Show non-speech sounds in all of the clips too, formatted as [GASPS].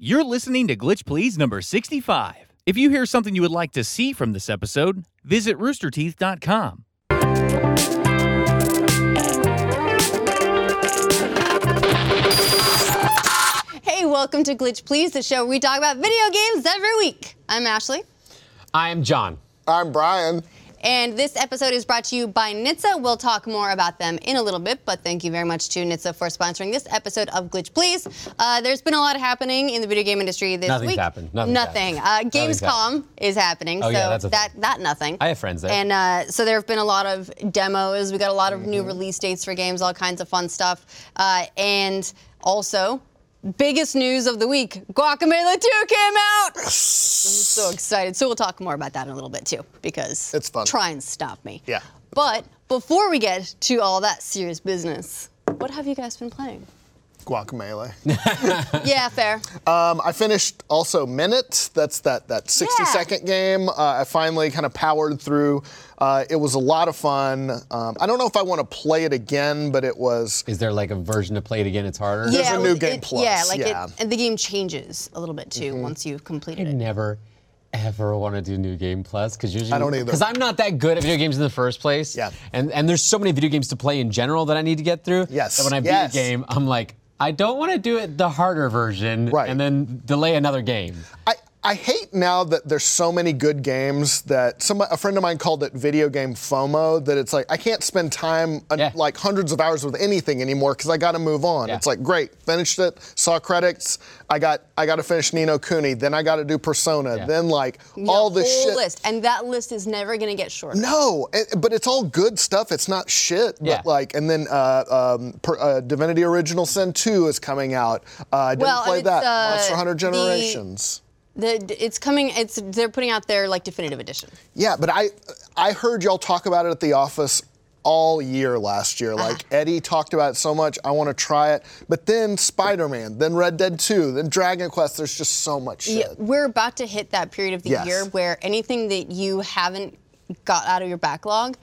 You're listening to Glitch Please number 65. If you hear something you would like to see from this episode, visit roosterteeth.com. Hey, welcome to Glitch Please, the show where we talk about video games every week. I'm Ashley, I'm John. I'm Brian. And this episode is brought to you by NHTSA. We'll talk more about them in a little bit, but thank you very much to NHTSA for sponsoring this episode of Glitch Please. Uh, there's been a lot happening in the video game industry this Nothing's week. happened. Nothing's Nothing. happened. Uh, Gamescom is happening, Oh, so yeah, that thing. that nothing. I have friends there. And uh, so there have been a lot of demos. We got a lot of Mm-hmm. new release dates for games, all kinds of fun stuff. Uh, and also, biggest news of the week Guacamelee 2 came out! I'm so excited. So we'll talk more about that in a little bit too, because It's fun. Try and stop me. Yeah. But before we get to all that serious business, what have you guys been playing? Guacamelee. [LAUGHS] yeah, fair. um, I finished also Minit. That's that that 60 Yeah. second game. Uh, I finally kind of powered through. Uh, it was a lot of fun. Um, I don't know if I want to play it again, but it was. Is there like a version to play it again? It's harder. There's yeah, a new was- game it- plus, Yeah, like yeah. Mm-hmm. it, and the game changes a little bit too once you've completed I it. never ever want to do new game plus because usually I don't either. because I'm not that good at video games in the first place. Yeah. And and there's so many video games to play in general that I need to get through. Yes. That when I beat Yes. a game, I'm like, I don't want to do it the harder version. Right. And then delay another game. I, I hate now that there's so many good games that some a friend of mine called it video game FOMO. That it's like I can't spend time uh, Yeah. like hundreds of hours with anything anymore because I got to move on. Yeah. It's like great, finished it, saw credits. I got I got to finish Ni no Kuni. Then I got to do Persona. Yeah. Then like all the this whole shit. list, and that list is never going to get shorter. No, it, but it's all good stuff. It's not shit. Yeah. But like, and then uh, um, per, uh, Divinity Original Sin 2 is coming out. Uh, I didn't Well, play that. uh, Monster Hunter Generations. The, it's coming. It's they're putting out their like definitive edition. Yeah, but I I heard y'all talk about it at the office all year last year. Uh-huh. Like Eddie talked about it so much, I want to try it. But then Spider-Man, then Red Dead 2, then Dragon Quest. There's just so much shit. Yeah, we're about to hit that period of the Yes. year where anything that you haven't got out of your backlog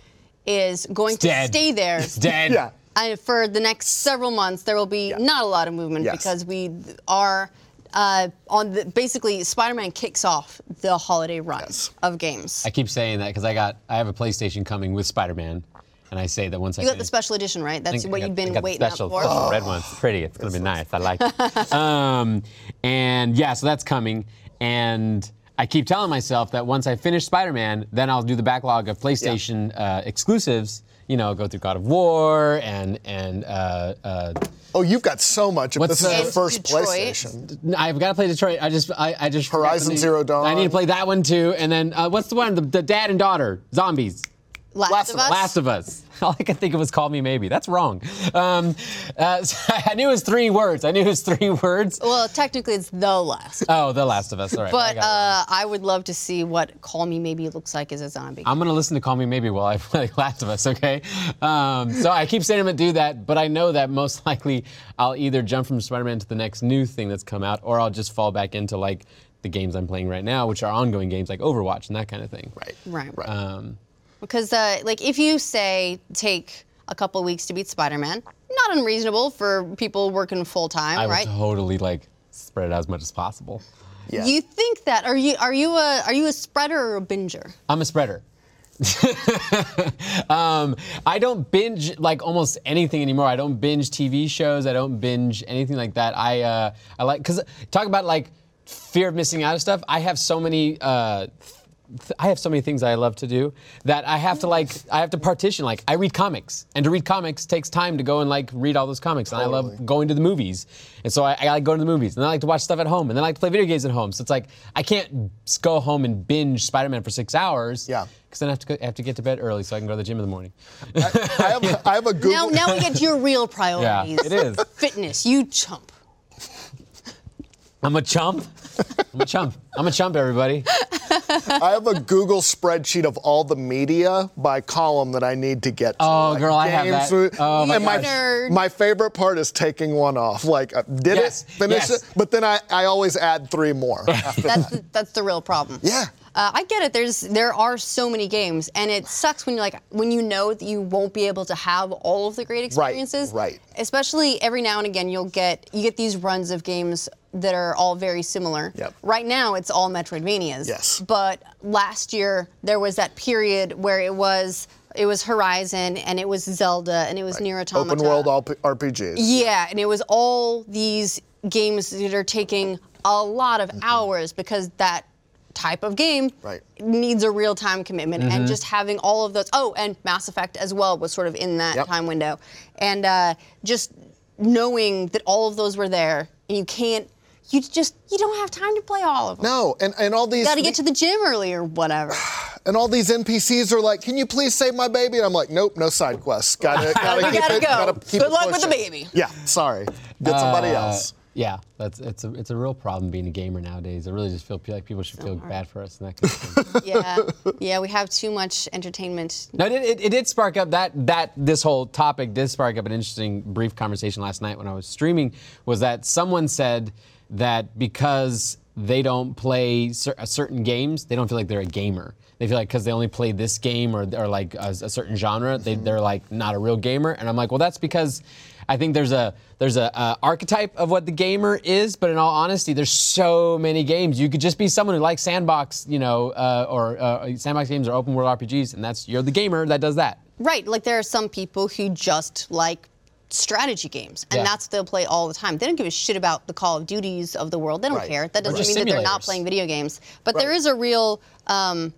is going to dead. stay there. It's dead. Yeah. And for the next several months, there will be Yeah. not a lot of movement Yes. because we are uh, on the basically Spider-Man kicks off the holiday run Yes. of games. I keep saying that because I got I have a PlayStation coming with Spider-Man, and I say that once I you got the special edition, right? That's what I you've got- I been got the waiting up special, for. special red one. It's [GASPS] pretty. It's gonna be nice. I like it. [LAUGHS] [LAUGHS] um, and yeah, so that's coming. And I keep telling myself that once I finish Spider-Man, then I'll do the backlog of PlayStation uh, exclusives. You know, go through God of War and and uh, uh, Oh, you've got so much. If What's this is the- the first Detroit. PlayStation. I've got to play Detroit. I just I, I just Horizon the name. Zero Dawn. I need to play that one too. And then uh, what's the one? The, the dad and daughter zombies. Last, Last of Us. Last of Us. [LAUGHS] All I could think of was "Call Me Maybe." That's wrong. Um, uh, so [LAUGHS] I knew it was three words. I knew it was three words. well, technically, it's the last. Oh, The Last of Us. All right. But it. uh, I would love to see what Call Me Maybe looks like as a zombie. I'm gonna listen to "Call Me Maybe" while I [LAUGHS] play Last of Us. Okay. Um, so I keep saying I'm gonna do that, but I know that most likely I'll either jump from Spider-Man to the next new thing that's come out, or I'll just fall back into like the games I'm playing right now, which are ongoing games like Overwatch and that kind of thing. Right. Right. Right. Um, Because, uh, like, if you say take a couple weeks to beat Spider-Man, not unreasonable for people working full time, I will right? totally like spread it out as much as possible. yeah. You think that? Are you are you a are you a spreader or a binger? I'm a spreader. [LAUGHS] um, I don't binge like almost anything anymore. I don't binge TV shows. I don't binge anything like that. I uh, I like because talk about like fear of missing out of stuff. I have so many. Uh, th- I have so many things I love to do that I have to like I have to partition like I read comics and to read comics takes time to go and like read all those comics and I love going to the movies and so I, I like going to the movies and I like to watch stuff at home and then I like to play video games at home so it's like I can't go home and binge Spider-Man for six hours Yeah. because then I have to go, I have to get to bed early so I can go to the gym in the morning. I have, I have a Google. Now now we get to your real [LAUGHS] priorities. Yeah, it is. Fitness, you chump. I'm a chump. I'm a chump. I'm a chump, everybody. I have a Google spreadsheet of all the media by column that I need to get to. Oh, girl, I have that. food- Oh, my and my. Nerd. my favorite part is taking one off. Like, uh, did Yes, it, finish yes. it, but then I, I always add three more. after [LAUGHS] That's that. the, that's the real problem. Yeah. Uh, I get it. There's there are so many games, and it sucks when you like when you know that you won't be able to have all of the great experiences. right. Especially every now and again, you'll get you get these runs of games that are all very similar. Yep. Right now, it's all Metroidvanias. Yes. But last year there was that period where it was it was Horizon and it was Zelda and it was Nier Automata. Open world RP- RPGs. Yeah, and it was all these games that are taking a lot Mm-hmm. of hours because that type of game Right. needs a real time commitment Mm-hmm. and just having all of those oh and mass effect as well was sort of in that Yep. time window and uh, just knowing that all of those were there and you can't you just you don't have time to play all of them No, and, and all these got to get to the gym early or whatever [SIGHS] and all these NPCs are like, "Can you please save my baby?" And I'm like, "Nope, no side quests. Gotta [LAUGHS] gotta keep gotta it. go. Gotta keep Good it luck with the baby. Yeah, sorry. Get somebody Uh, else. Yeah, that's it's a it's a real problem being a gamer nowadays. I really just feel like people should feel bad for us and that kind of thing. [LAUGHS] yeah yeah we have too much entertainment No, it, it, it did spark up that that this whole topic did spark up an interesting brief conversation last night when I was streaming. Was that someone said that because they don't play cer- uh, certain games, they don't feel like they're a gamer. They feel like because they only play this game or, or like a, a certain genre, they, they're like not a real gamer. And I'm like, well, that's because I think there's a there's a uh, archetype of what the gamer is, but in all honesty, there's so many games. You could just be someone who likes sandbox, you know, uh, or uh, sandbox games or open world RPGs, and that's you're the gamer that does that. Right, like there are some people who just like strategy games, and Yeah. that's what they'll play all the time. They don't give a shit about the Call of Duties of the world. They don't Right. care. That doesn't mean that they're not playing video games. But there Right. is a real. Um,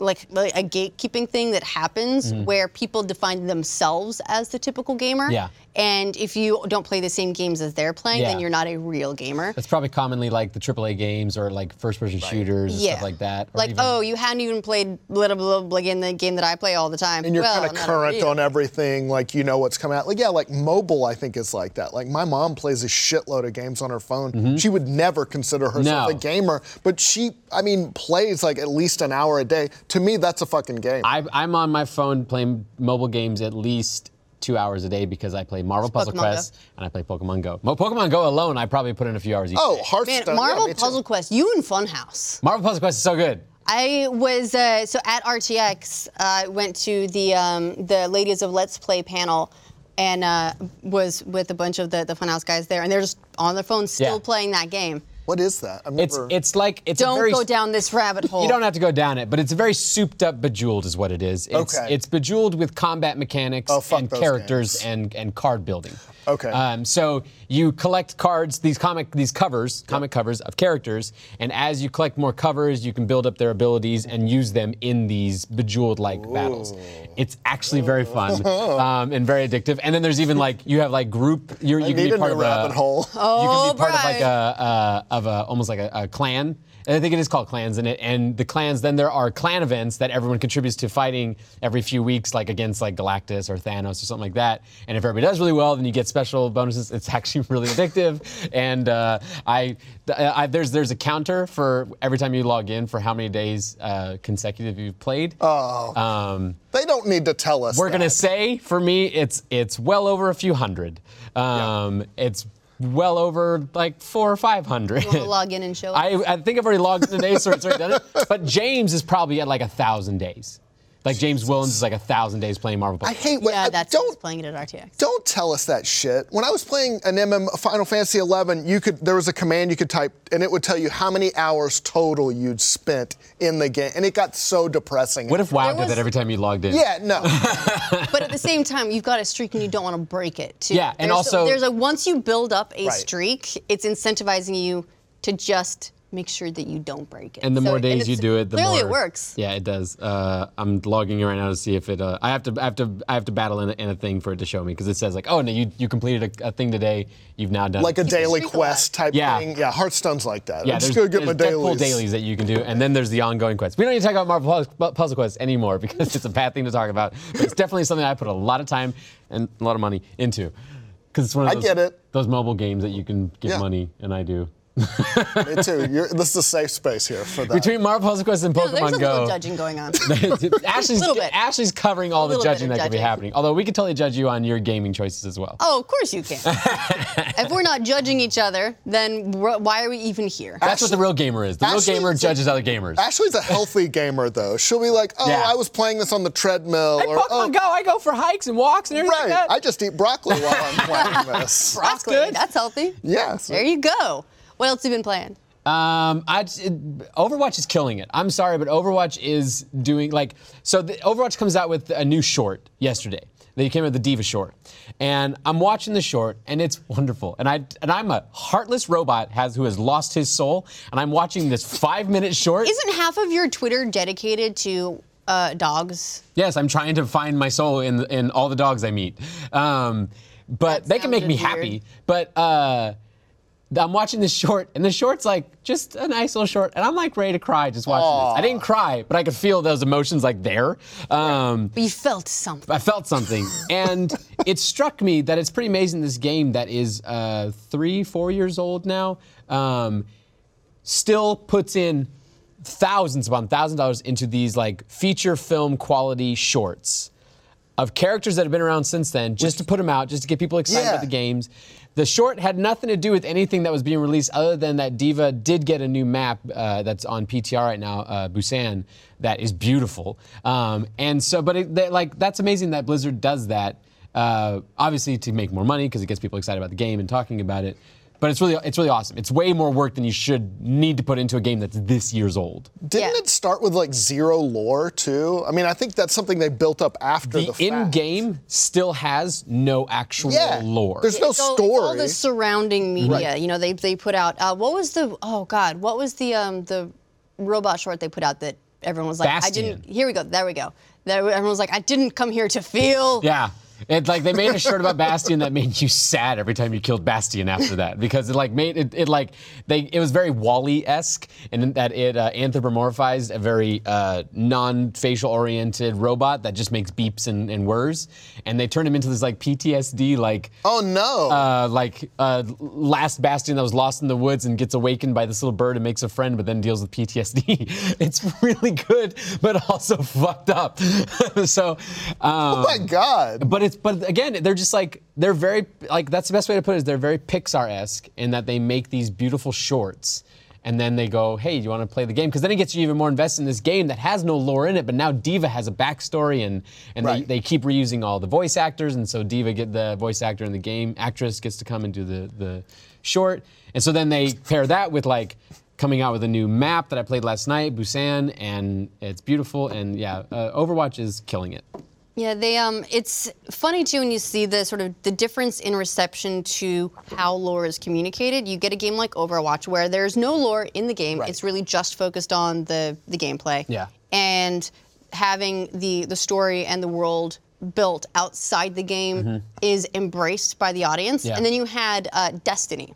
like, like a gatekeeping thing that happens Mm-hmm. where people define themselves as the typical gamer. Yeah. And if you don't play the same games as they're playing, then you're not a real gamer. That's probably commonly like the AAA games or like first-person shooters and yeah. stuff like that. or Like, even- oh, you hadn't even played blah blah blah, blah in the game that I play all the time. and you're well, kind of current on everything, like you know what's coming out. Like yeah, like mobile, I think is like that. Like my mom plays a shitload of games on her phone. Mm-hmm. She would never consider herself No. a gamer, but she, I mean, plays like at least an hour a day. To me, that's a fucking game. I, I'm on my phone playing mobile games at least two hours a day because I play Marvel Puzzle Pokemon Quest and I play Pokemon Go. Mo- Pokemon Go alone, I probably put in a few hours each. oh, day. Hearthstone. Man, yeah, Marvel me too. Puzzle Quest, you and Funhaus. Marvel Puzzle Quest is so good. I was uh, so at RTX. I went to the um, the Ladies of Let's Play panel, and uh, was with a bunch of the the Funhaus guys there, and they're just on their phones still Yeah. playing that game. What is that? I've It's never. it's like it's a Don't very go down this rabbit hole. You don't have to go down it, but it's a very souped up bejeweled is what it is. It's, Okay. It's bejeweled with combat mechanics Oh, fuck and those characters games. and, and card building. Okay. Um, so you collect cards, these comic these covers, comic covers of characters, and as you collect more covers, you can build up their abilities and use them in these bejeweled like battles. It's actually very [LAUGHS] fun um, and very addictive. And then there's even like you have like group. You're, you I can need be a part new of a rabbit hole. [LAUGHS] you Oh, can be part of like a, a of a almost like a, a clan. And I think it is called clans in it. And the clans, then there are clan events that everyone contributes to fighting every few weeks, like against like Galactus or Thanos or something like that. And if everybody does really well, then you get special bonuses. It's actually [LAUGHS] really addictive. And uh, I, I, there's there's a counter for every time you log in for how many days uh, consecutive you've played. Oh. Um, they don't need to tell us. we're that. gonna say for me, it's it's well over a few hundred. Um, It's well over like four or five hundred. You want to log in and show [LAUGHS] us? I, I think I've already logged in today, so it's already done it. [LAUGHS] But James is probably at like a thousand days. Like James Willems is like a thousand days playing Marvel. I Puzzle. hate when yeah, I- that's don't playing it at RTX. Don't tell us that shit. When I was playing an MM Final Fantasy 11, you could there was a command you could type and it would tell you how many hours total you'd spent in the game, and it got so depressing. What if WoW There did was- that every time you logged in? Yeah, no. [LAUGHS] But at the same time, you've got a streak and you don't want to break it. Too. Yeah, and There's- also- there's a once you build up a Right. streak, it's incentivizing you to just make sure that you don't break it. And the So- more days you do it, the clearly more it works. Yeah, it does. Uh, I'm logging in right now to see if it. Uh, I have to. I have to. I have to battle in a, in a thing for it to show me because it says like, oh no, you you completed a, a thing today. You've now done like a daily streak quest type Yeah. thing. Yeah, Hearthstone's like that. Yeah, I'm there's, just gonna get my there's Deadpool dailies. dailies that you can do, and then there's the ongoing quests. We don't need to talk about Marvel Puzzle- Puzzle Quest anymore [LAUGHS] because it's a bad thing to talk about. But it's definitely something I put a lot of time and a lot of money into because it's one of I those, get it. those mobile games that you can give Yeah. money, and I do. [LAUGHS] Me too. You're, this is a safe space here for that. Between Marvel Puzzle Quest and Pokemon No, there's a Pokemon little judging going on. [LAUGHS] Ashley's, Little bit. Ashley's covering all the little bit judging that could be judging. happening. Although we could totally judge you on your gaming choices as well. Oh, of course you can. [LAUGHS] if we're not judging each other, then wh- why are we even here? That's what the real gamer is. The real Ashley gamer is a- judges other gamers. Ashley's a healthy gamer though. She'll be like, oh, Yeah. I was playing this on the treadmill. Hey, or, Pokemon oh, Go, I go for hikes and walks and everything Right. like that. I just eat broccoli while I'm playing this. Broccoli, good. That's healthy. Yeah. so- There you go. What else have you been playing? Um, I it, Overwatch is killing it. I'm sorry, but Overwatch is doing like so. The, Overwatch comes out with a new short yesterday. They came out with the D.Va short, and I'm watching the short, and it's wonderful. And I and I'm a heartless robot has who has lost his soul, and I'm watching this five minute short. Isn't half of your Twitter dedicated to uh, dogs? Yes, I'm trying to find my soul in in all the dogs I meet. Um, but That they can make me weird. happy. But uh, I'm watching this short, and the short's like just a nice little short, and I'm like ready to cry just watching this. I didn't cry, but I could feel those emotions like there. Um, But you felt something. I felt something, [LAUGHS] and it struck me that it's pretty amazing. This game that is uh, three, four years old now, um, still puts in thousands upon thousands of dollars into these like feature film quality shorts of characters that have been around since then, just to put them out, just to get people excited Yeah. about the games. The short had nothing to do with anything that was being released, other than that D.Va did get a new map uh, that's on PTR right now, uh, Busan, that is beautiful. Um, and so, but it, they, like that's amazing that Blizzard does that. Uh, obviously, to make more money because it gets people excited about the game and talking about it. But it's really, it's really awesome. It's way more work than you should need to put into a game that's this years old. Didn't Yeah. it start with like zero lore too? I mean, I think that's something they built up after the, The fact. in-game still has no actual Yeah. lore. There's no It's all, it's all the surrounding media. Right. You know, they they put out. Uh, what was the? Oh God, what was the um the robot short they put out that everyone was like, I didn't. Here we go. There we go. There, everyone was like, I didn't come here to feel. Yeah. It like they made a shirt about Bastion that made you sad every time you killed Bastion after that because it like made it, it like they it was very WALL-E esque and that it uh, anthropomorphized a very uh, non-facial oriented robot that just makes beeps and, and whirs and they turned him into this like PTSD like oh no. uh, like uh, last Bastion that was lost in the woods and gets awakened by this little bird and makes a friend, but then deals with PTSD. [LAUGHS] it's really good, but also [LAUGHS] fucked up. [LAUGHS] so, um, oh my god. but it's but again, they're just like they're very like that's the best way to put it is they're very Pixar-esque in that they make these beautiful shorts. And then they go, hey, do you want to play the game? Because then it gets you even more invested in this game that has no lore in it, but now D.Va has a backstory, and and Right. they, they keep reusing all the voice actors, and so D.Va get the voice actor in the game, actress gets to come and do the the short, and so then they pair that with like coming out with a new map that I played last night, Busan, and it's beautiful, and yeah, uh, Overwatch is killing it. Yeah, they um it's funny too when you see the sort of the difference in reception to how lore is communicated. You get a game like Overwatch where there's no lore in the game. Right. It's really just focused on the the gameplay. Yeah. And having the the story and the world built outside the game is embraced by the audience. Mm-hmm. Yeah. And then you had uh, Destiny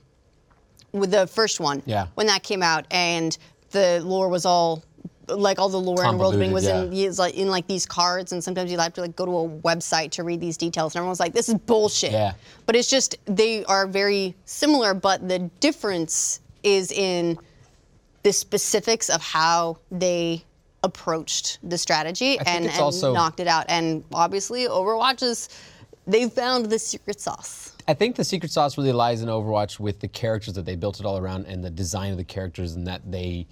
with the first one Yeah. when that came out and the lore was all like all the lore and world building was Convoluted, in yeah. is like in like these cards and sometimes you'd have to like go to a website to read these details and everyone's like this is bullshit Yeah. but it's just they are very similar but the difference is in the specifics of how they approached the strategy and, and also- knocked it out and obviously overwatch is they've found the secret sauce I think the secret sauce really lies in Overwatch with the characters that they built it all around and the design of the characters and that they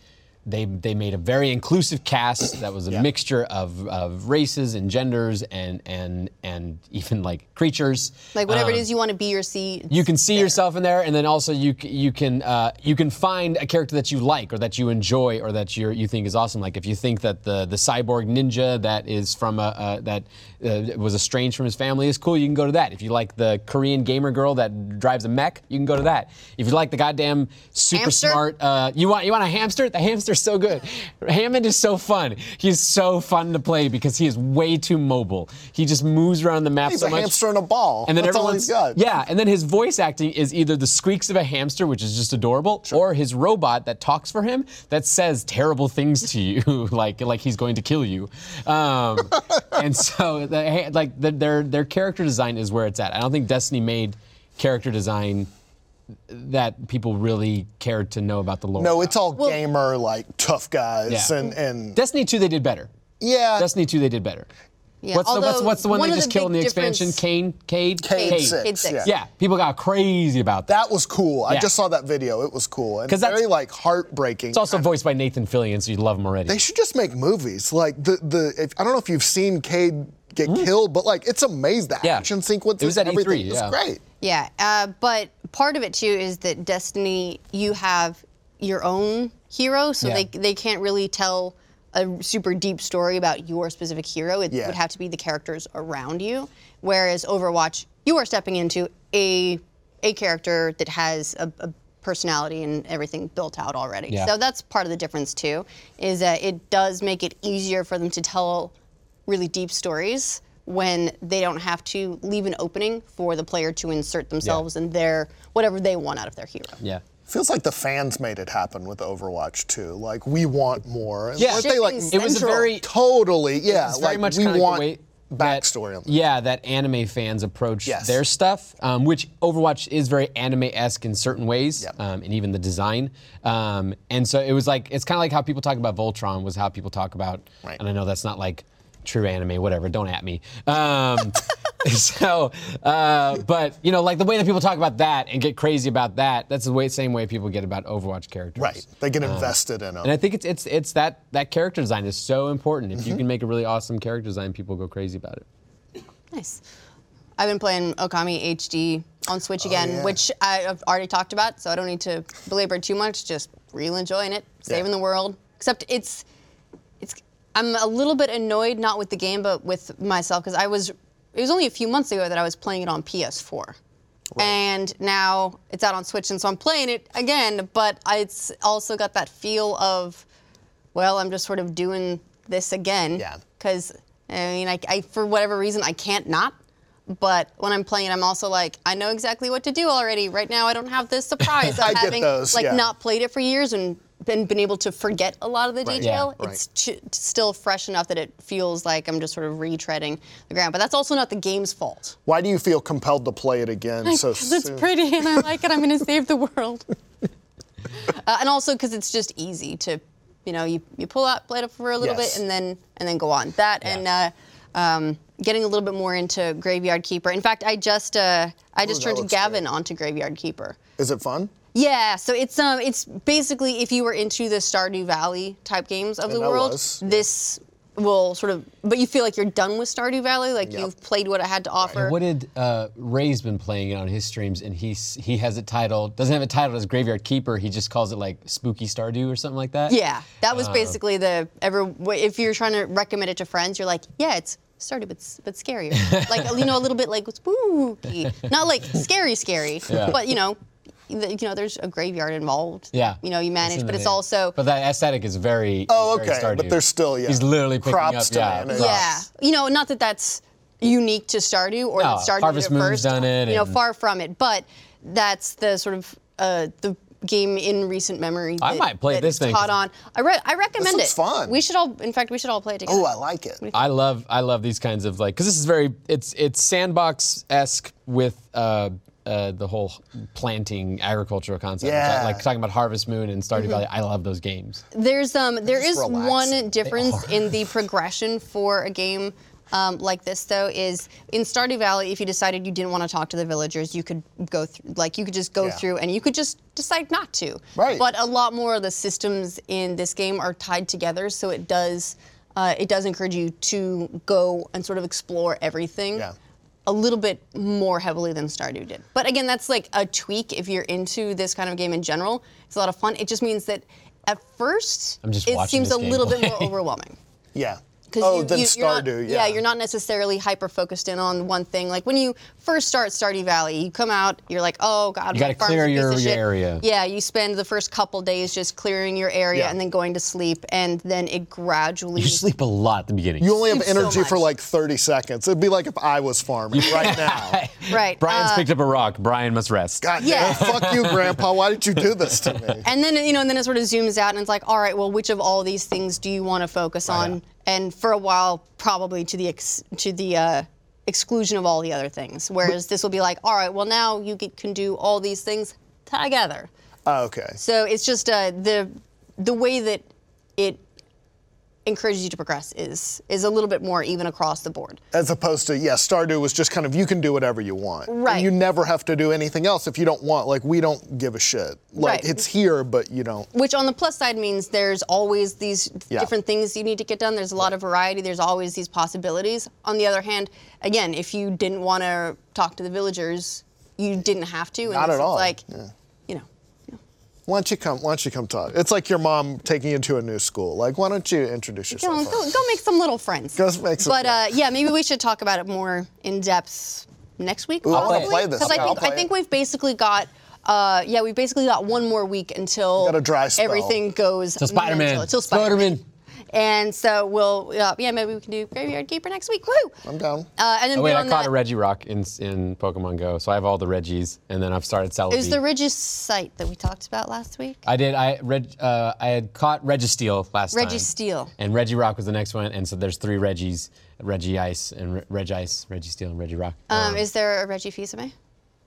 they they made a very inclusive cast that was a mixture of, of races and genders and and and [LAUGHS] even like creatures. like whatever Um, it is you want to be or see you can see there. yourself in there, and then also you you can uh, you can find a character that you like or that you enjoy or that you you think is awesome. Like if you think that the the cyborg ninja that is from a uh, that uh, was estranged from his family is cool, you can go to that. If you like the Korean gamer girl that drives a mech, you can go to that. If you like the goddamn super Hamster? smart, uh, you want you want a hamster? The hamster's so good. Hammond is so fun. He's so fun to play because he is way too mobile. He just moves around the map He's so a much. hamster in a ball. And then That's all everyone's he's got. yeah, and then his voice acting is either the squeaks of a hamster, which is just adorable, or his robot that talks for him that says terrible things to you, [LAUGHS] like like he's going to kill you. Um, [LAUGHS] and so the, like the, their their character design is where it's at. I don't think Destiny made character design that people really cared to know about the lore. No, it's all gamer like tough guys Yeah. and and Destiny 2 they did better. yeah. Destiny 2 they did better. Yeah, what's, the, what's, what's the one, one they just the killed in the big expansion? difference- Kane? Cayde? Cayde Cayde. six. Cayde six. Yeah, people got crazy about that. That was cool. I just saw that video. It was cool and 'Cause that's- very like heartbreaking. It's also voiced by Nathan Fillion, so you love him already. They should just make movies. Like the the if, I don't know if you've seen Cayde get killed, but like it's amazing. The. Yeah. action sequences, It was at E3, everything is yeah. great. Yeah, uh, but part of it too is that Destiny, you have your own hero, so Yeah. they they can't really tell a super deep story about your specific hero. It Yeah. would have to be the characters around you. Whereas Overwatch, you are stepping into a a character that has a, a personality and everything built out already. Yeah. So that's part of the difference too, is that it does make it easier for them to tell really deep stories when they don't have to leave an opening for the player to insert themselves and their whatever they want out of their hero. Yeah. Feels like the fans made it happen with Overwatch too. Like we want more. And Yeah. weren't they like It was a very totally yeah. it's very like much we kinda want like the way that- backstory on that. Yeah, that anime fans approach Yes. their stuff, um, which Overwatch is very anime-esque in certain ways, Yep. um, and even the design. Um, and so it was like it's kind of like how people talk about Voltron was how people talk about. Right. And I know that's not like true anime, whatever. Don't at me. Um, [LAUGHS] [LAUGHS] so, uh, but you know, like the way that people talk about that and get crazy about that, that's the way, same way people get about Overwatch characters. Right. They get invested in them. And I think it's it's it's that that character design is so important. If Mm-hmm. you can make a really awesome character design, people go crazy about it. Nice. I've been playing Okami HD on Switch again, yeah. which I've already talked about, so I don't need to belabor it too much. Just real enjoying it, saving the world. Except it's, it's. I'm a little bit annoyed, not with the game, but with myself, because I was. It was only a few months ago that I was playing it on PS4. And now it's out on Switch, and so I'm playing it again, but I, it's also got that feel of, well, I'm just sort of doing this again. Yeah. Because, I mean, I, I, for whatever reason, I can't not. But when I'm playing it, I'm also like, I know exactly what to do already. Right now, I don't have this [LAUGHS] surprise of I get having those, like yeah. not played it for years and been, been able to forget a lot of the Right. detail. Yeah, It's ch- still fresh enough that it feels like I'm just sort of retreading the ground. But that's also not the game's fault. Why do you feel compelled to play it again so Because it's pretty and I [LAUGHS] like it. I'm going to save the world. [LAUGHS] uh, and also because it's just easy to, you know, you, you pull out, play it for a little Yes. bit, and then and then go on. That and uh, um, getting a little bit more into Graveyard Keeper. In fact, I just uh, I just that turned Gavin onto Graveyard Keeper. Is it fun? Yeah, so it's um it's basically if you were into the Stardew Valley type games of the I world, was, yeah. this will sort of but you feel like you're done with Stardew Valley, like Yep. you've played what it had to offer. What did uh, Ray's been playing it on his streams, and he's he has it titled doesn't have it titled as Graveyard Keeper. He just calls it like Spooky Stardew or something like that. Yeah, that was basically the ever. If you're trying to recommend it to friends, you're like, yeah, it's Stardew, but but scarier. [LAUGHS] like you know, a little bit like spooky, not like scary, scary, Yeah. but you know, th- you know, there's a graveyard involved. Yeah. You know, you manage, in but it's name. also. But that aesthetic is very. Oh, very okay. But there's still yeah. He's literally picking crops up. to yeah. manage. Yeah, you know, not that that's unique to Stardew or No, that Stardew Harvest did Moon's first. done it You know, and- far from it, but that's the sort of uh, the game in recent memory. I might play that this it's thing, Caught 'cause- on. I, re- I recommend looks it. fun. We should all, in fact, we should all play it together. Oh, I like it. I love I love these kinds of like because this is very it's it's sandbox esque with uh, uh, the whole planting agricultural concept. which I- like talking about Harvest Moon and Mm-hmm. Stardew Valley. I love those games. There's um there is Just relaxing. one difference in the progression for a game um, like this though is in Stardew Valley if you decided you didn't want to talk to the villagers you could go through like you could just go Yeah. through and you could just decide not to. Right. But a lot more of the systems in this game are tied together so it does uh, it does encourage you to go and sort of explore everything. Yeah. A little bit more heavily than Stardew did. But again, that's like a tweak if you're into this kind of game in general. It's a lot of fun. It just means that at first I'm just it seems a little bit more overwhelming. [LAUGHS] Yeah. 'Cause Oh, you- then you- you're not- Stardew. yeah. you're not necessarily hyper focused in on one thing. Like when you first start Stardew Valley, you come out, you're like, oh god, You gotta clear your- your area. Yeah, you spend the first couple days just clearing your area Yeah. and then going to sleep, and then it gradually. You sleep a lot at the beginning. You only have Sleep so energy for like 30 seconds. It'd be like if I was farming right now. [LAUGHS] right. Brian's uh, picked up a rock. Brian must rest. God Yeah. damn, fuck you, Grandpa. Why did you do this to me? And then you know, and then it sort of zooms out, and it's like, all right, well, which of all these things do you want to focus on? And for a while, probably to the ex- to the uh, exclusion of all the other things. Whereas this will be like, all right, well, now you get, can do all these things together. Oh, okay. So it's just uh, the the way that it encourages you to progress is is a little bit more even across the board. As opposed to, yeah, Stardew was just kind of you can do whatever you want. And Right. you never have to do anything else if you don't want. Like, we don't give a shit. Like, Right. it's here, but you don't. Which on the plus side means there's always these Yeah. different things you need to get done. There's a lot of variety. There's always these possibilities. On the other hand, again, if you didn't want to talk to the villagers, you didn't have to. And Not at all. Like, Yeah. You know. Why don't you come? Why don't you come talk? It's like your mom taking you to a new school. Like, why don't you introduce yourself? go, go make some little friends. Go make some But uh, yeah, maybe we should talk about it more in depth next week. Ooh, I wanna play this. Because I think I think we've basically got. Uh, yeah, we've basically got one more week until Got a dry spell. everything goes Till Spider-Man. Until Spider-Man. Spider-Man. And so we'll, uh, yeah, maybe we can do Graveyard Keeper next week. Woo! I'm down. Uh, and then Oh wait, I caught that, a Regirock in in Pokemon Go, so I have all the Regis, and then I've started Celebi. it was the Regis site that we talked about last week. I did. I Reg, uh, I had caught Registeel last time. Registeel. And Regirock was the next one, and so there's three Regis: Reggie Ice and Re- Reg Ice, Registeel, and Regirock. Um, is there a Reggie Fils-Aimé?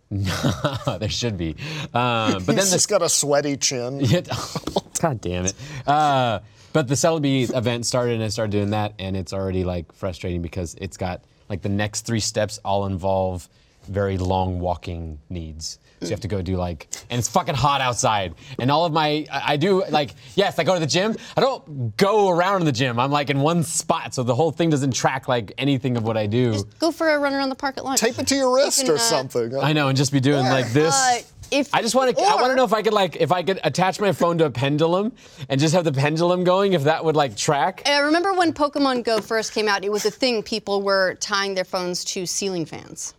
[LAUGHS] there should be. Um, but then He's the just got a sweaty chin. [LAUGHS] God damn it. Uh, but the Celebi event started and I started doing that, and it's already like frustrating because it's got like the next three steps all involve very long walking needs. So you have to go do like, and it's fucking hot outside. And all of my, I I do like, yes, I go to the gym. I don't go around in the gym. I'm like in one spot, so the whole thing doesn't track like anything of what I do. Just Go for a run around the park at lunch. Tape it to your wrist can, or uh, something. I know, and just be doing like this. Uh, if I just want to. I want to know if I could like if I could attach my phone to a pendulum and just have the pendulum going. If that would like track. I remember when Pokemon Go first came out, it was a thing. People were tying their phones to ceiling fans.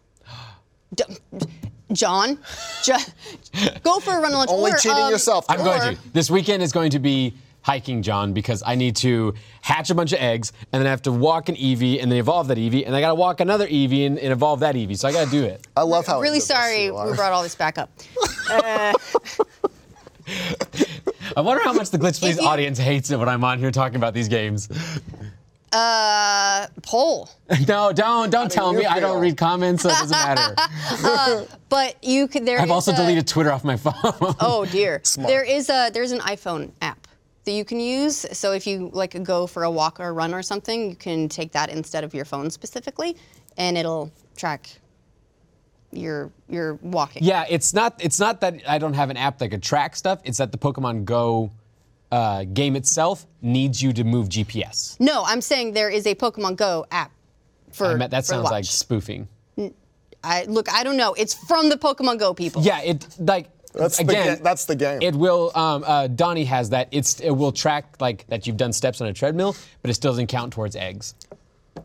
D- John, ju- go for a run at lunch. Only or, cheating um, yourself. I'm going to. This weekend is going to be hiking, John, because I need to hatch a bunch of eggs and then I have to walk an Eevee and then evolve that Eevee and I got to walk another Eevee and, and evolve that Eevee. So I got to do it. I love how. Really sorry you are. we brought all this back up. [LAUGHS] [LAUGHS] I wonder how much the Glitch Please you- audience hates it when I'm on here talking about these games. Uh, poll. [LAUGHS] no, don't don't tell you me. I don't read comments, so it doesn't matter. But you could. There I've is also a- deleted Twitter off my phone. Oh dear. There is a there's an iPhone app that you can use. So if you like go for a walk or a run or something, you can take that instead of your phone specifically, and it'll track your your walking. Yeah, it's not. It's not that I don't have an app that could track stuff. It's that the Pokemon Go uh, game itself needs you to move GPS. No, I'm saying there is a Pokemon Go app for. I meant, that for sounds like spoofing. I look. I don't know. It's from the Pokemon Go people. Yeah, it like That's the again. ga- that's the game. It will. Um, uh, Donnie has that. It's it will track like that you've done steps on a treadmill, but it still doesn't count towards eggs.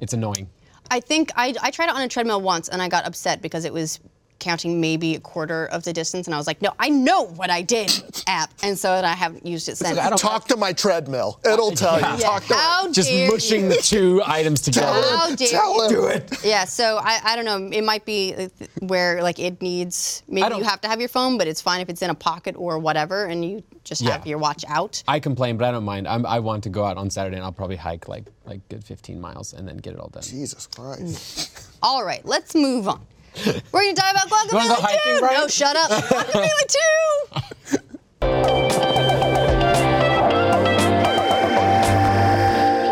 It's annoying. I think I, I tried it on a treadmill once and I got upset because it was counting maybe a quarter of the distance and I was like, no, I know what I did, [COUGHS] app. And so I haven't used it since. I don't- Talk to my treadmill. It'll tell Yeah. you. Yeah, Talk to how Just dare mushing you. the two items together. How dare Tell you. him. Do it. Yeah, so I, I don't know. It might be uh, where like it needs maybe you have to have your phone, but it's fine if it's in a pocket or whatever, and you just have your watch out. I complain, but I don't mind. I'm, I want to go out on Saturday, and I'll probably hike like like good 15 miles and then get it all done. Jesus Christ. All right, let's move on. We're gonna dive about wanna go Guacamelee hiking, Brian? No, shut up. Guacamelee 2!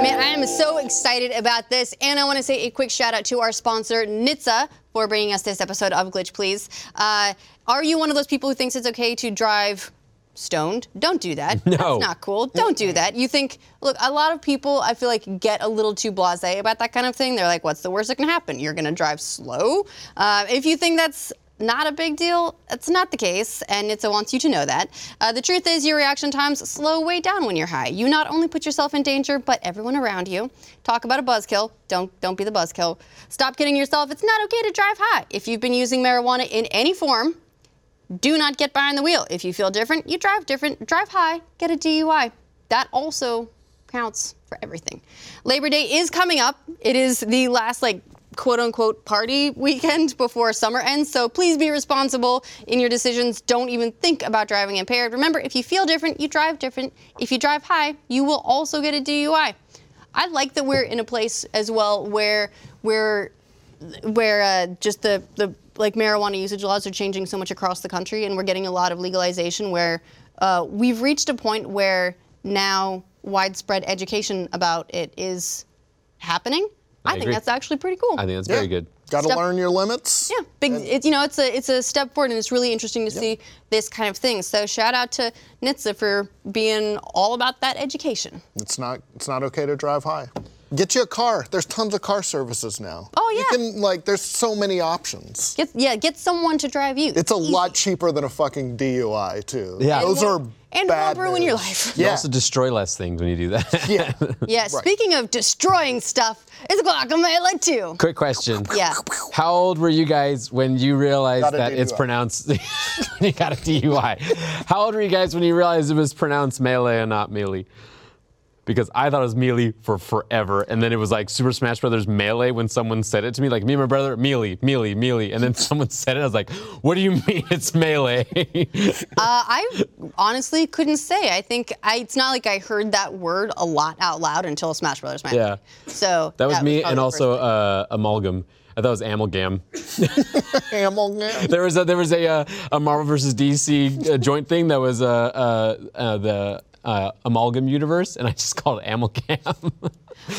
Man, I am so excited about this, and I want to say a quick shout out to our sponsor, NHTSA, for bringing us this episode of Glitch Please. Uh, are you one of those people who thinks it's okay to drive stoned? Don't do that. [LAUGHS] No. That's not cool. Don't do that. You think, look, a lot of people, I feel like, get a little too blase about that kind of thing. They're like, what's the worst that can happen? You're going to drive slow. Uh, if you think that's not a big deal. It's not the case, and NHTSA wants you to know that. Uh, the truth is, your reaction times slow way down when you're high. You not only put yourself in danger, but everyone around you. Talk about a buzzkill. Don't don't be the buzzkill. Stop kidding yourself. It's not okay to drive high. If you've been using marijuana in any form, do not get behind the wheel. If you feel different, you drive different. Drive high, get a DUI. That also counts for everything. Labor Day is coming up. It is the last like quote unquote party weekend before summer ends. So please be responsible in your decisions. Don't even think about driving impaired. Remember, if you feel different, you drive different. If you drive high, you will also get a DUI. I like that we're in a place as well where we're where uh, just the, the like marijuana usage laws are changing so much across the country, and we're getting a lot of legalization where uh, we've reached a point where now widespread education about it is happening. I, I think agree. that's actually pretty cool. I think that's very good. Got to learn your limits. yeah, big. It, you know, it's a it's a step forward, and it's really interesting to see this kind of thing. So shout out to NHTSA for being all about that education. It's not. It's not okay to drive high. Get you a car. There's tons of car services now. Oh, yeah. You can like there's so many options. Get yeah, get someone to drive you. It's a Easy. lot cheaper than a fucking DUI too. Yeah. And Those more- are and bad more ruin your news. life. You Yeah. also destroy less things when you do that. [LAUGHS] yeah. Yeah. Speaking of destroying stuff, it's Guacamelee 2. Quick question. Yeah. How old were you guys when you realized Got a that it's pronounced [LAUGHS] you got a DUI? How old were you guys when you realized it was pronounced melee and not melee? Because I thought it was melee for forever, and then it was like Super Smash Brothers melee when someone said it to me, like me and my brother, melee, melee, melee, and then [LAUGHS] someone said it, I was like, "What do you mean it's melee?" [LAUGHS] Uh, I honestly couldn't say. I think I, it's not like I heard that word a lot out loud until Smash Brothers Melee. Yeah. So that was me, probably and also uh, amalgam. I thought it was amalgam. [LAUGHS] Amalgam. There was a, there was a, uh, a Marvel versus DC uh, joint thing that was uh, uh, uh, the uh, amalgam universe, and I just [LAUGHS] called it amalgam.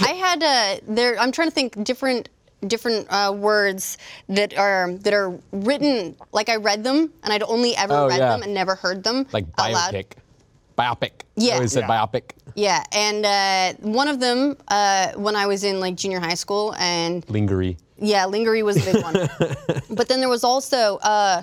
I had uh, there. I'm trying to think different different uh, words that are that are written like I read them and I'd only ever Oh, read yeah. them and never heard them like biopic. Biopic. Yeah. I always said Yeah. biopic. Yeah, and uh, one of them uh, when I was in like junior high school and Lingerie. Yeah, Lingerie was a big one. [LAUGHS] but then there was also, uh,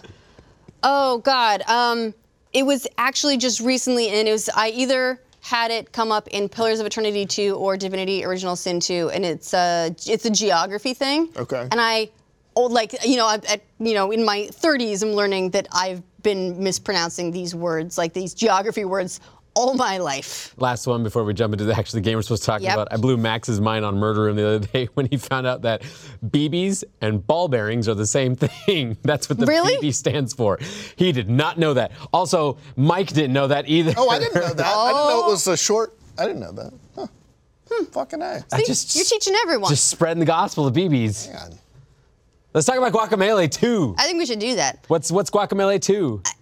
oh God, um, it was actually just recently, and it was I either had it come up in Pillars of Eternity 2 or Divinity Original Sin 2, and it's a it's a geography thing. Okay. And I, oh, like you know, at, at you know, in my 30s, I'm learning that I've been mispronouncing these words, like these geography words, all my life. Last one before we jump into the actual game we're supposed to talk Yep. about. I blew Max's mind on Murder Room the other day [LAUGHS] when he found out that BBs and ball bearings are the same thing. [LAUGHS] That's what the Really? BB stands for. He did not know that. Also, Mike didn't know that either. Oh, I didn't know that. Oh. I didn't know Oh. it was a oh. short. I didn't know that. Huh. Hmm, fucking A. I See, just- you're teaching everyone. Just spreading the gospel of BBs. God. Let's talk about Guacamelee 2. I think we should do that. What's what's Guacamelee 2? I'm so excited.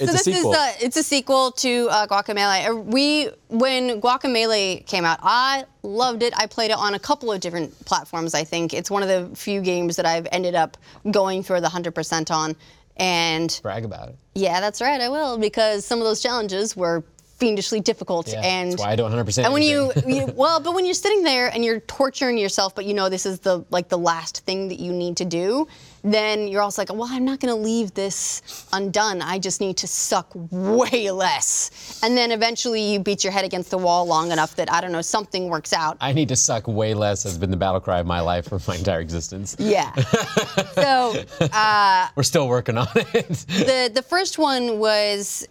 It's so this sequel. is uh, it's a sequel to uh, Guacamelee. Uh, We when Guacamelee came out, I loved it. I played it on a couple of different platforms. I think it's one of the few games that I've ended up going for the 100% on. And Brag about it. yeah, that's right, I will because some of those challenges were fiendishly difficult. Yeah, and that's why I don't 100% And when you, you [LAUGHS] well, but when you're sitting there and you're torturing yourself, but you know this is the like the last thing that you need to do, then you're also like, well, I'm not going to leave this undone. I just need to suck way less. And then eventually you beat your head against the wall long enough that I don't know something works out. I need to suck way less has been the battle cry of my life for my entire existence. yeah. [LAUGHS] so uh, We're still working on it. the the first one was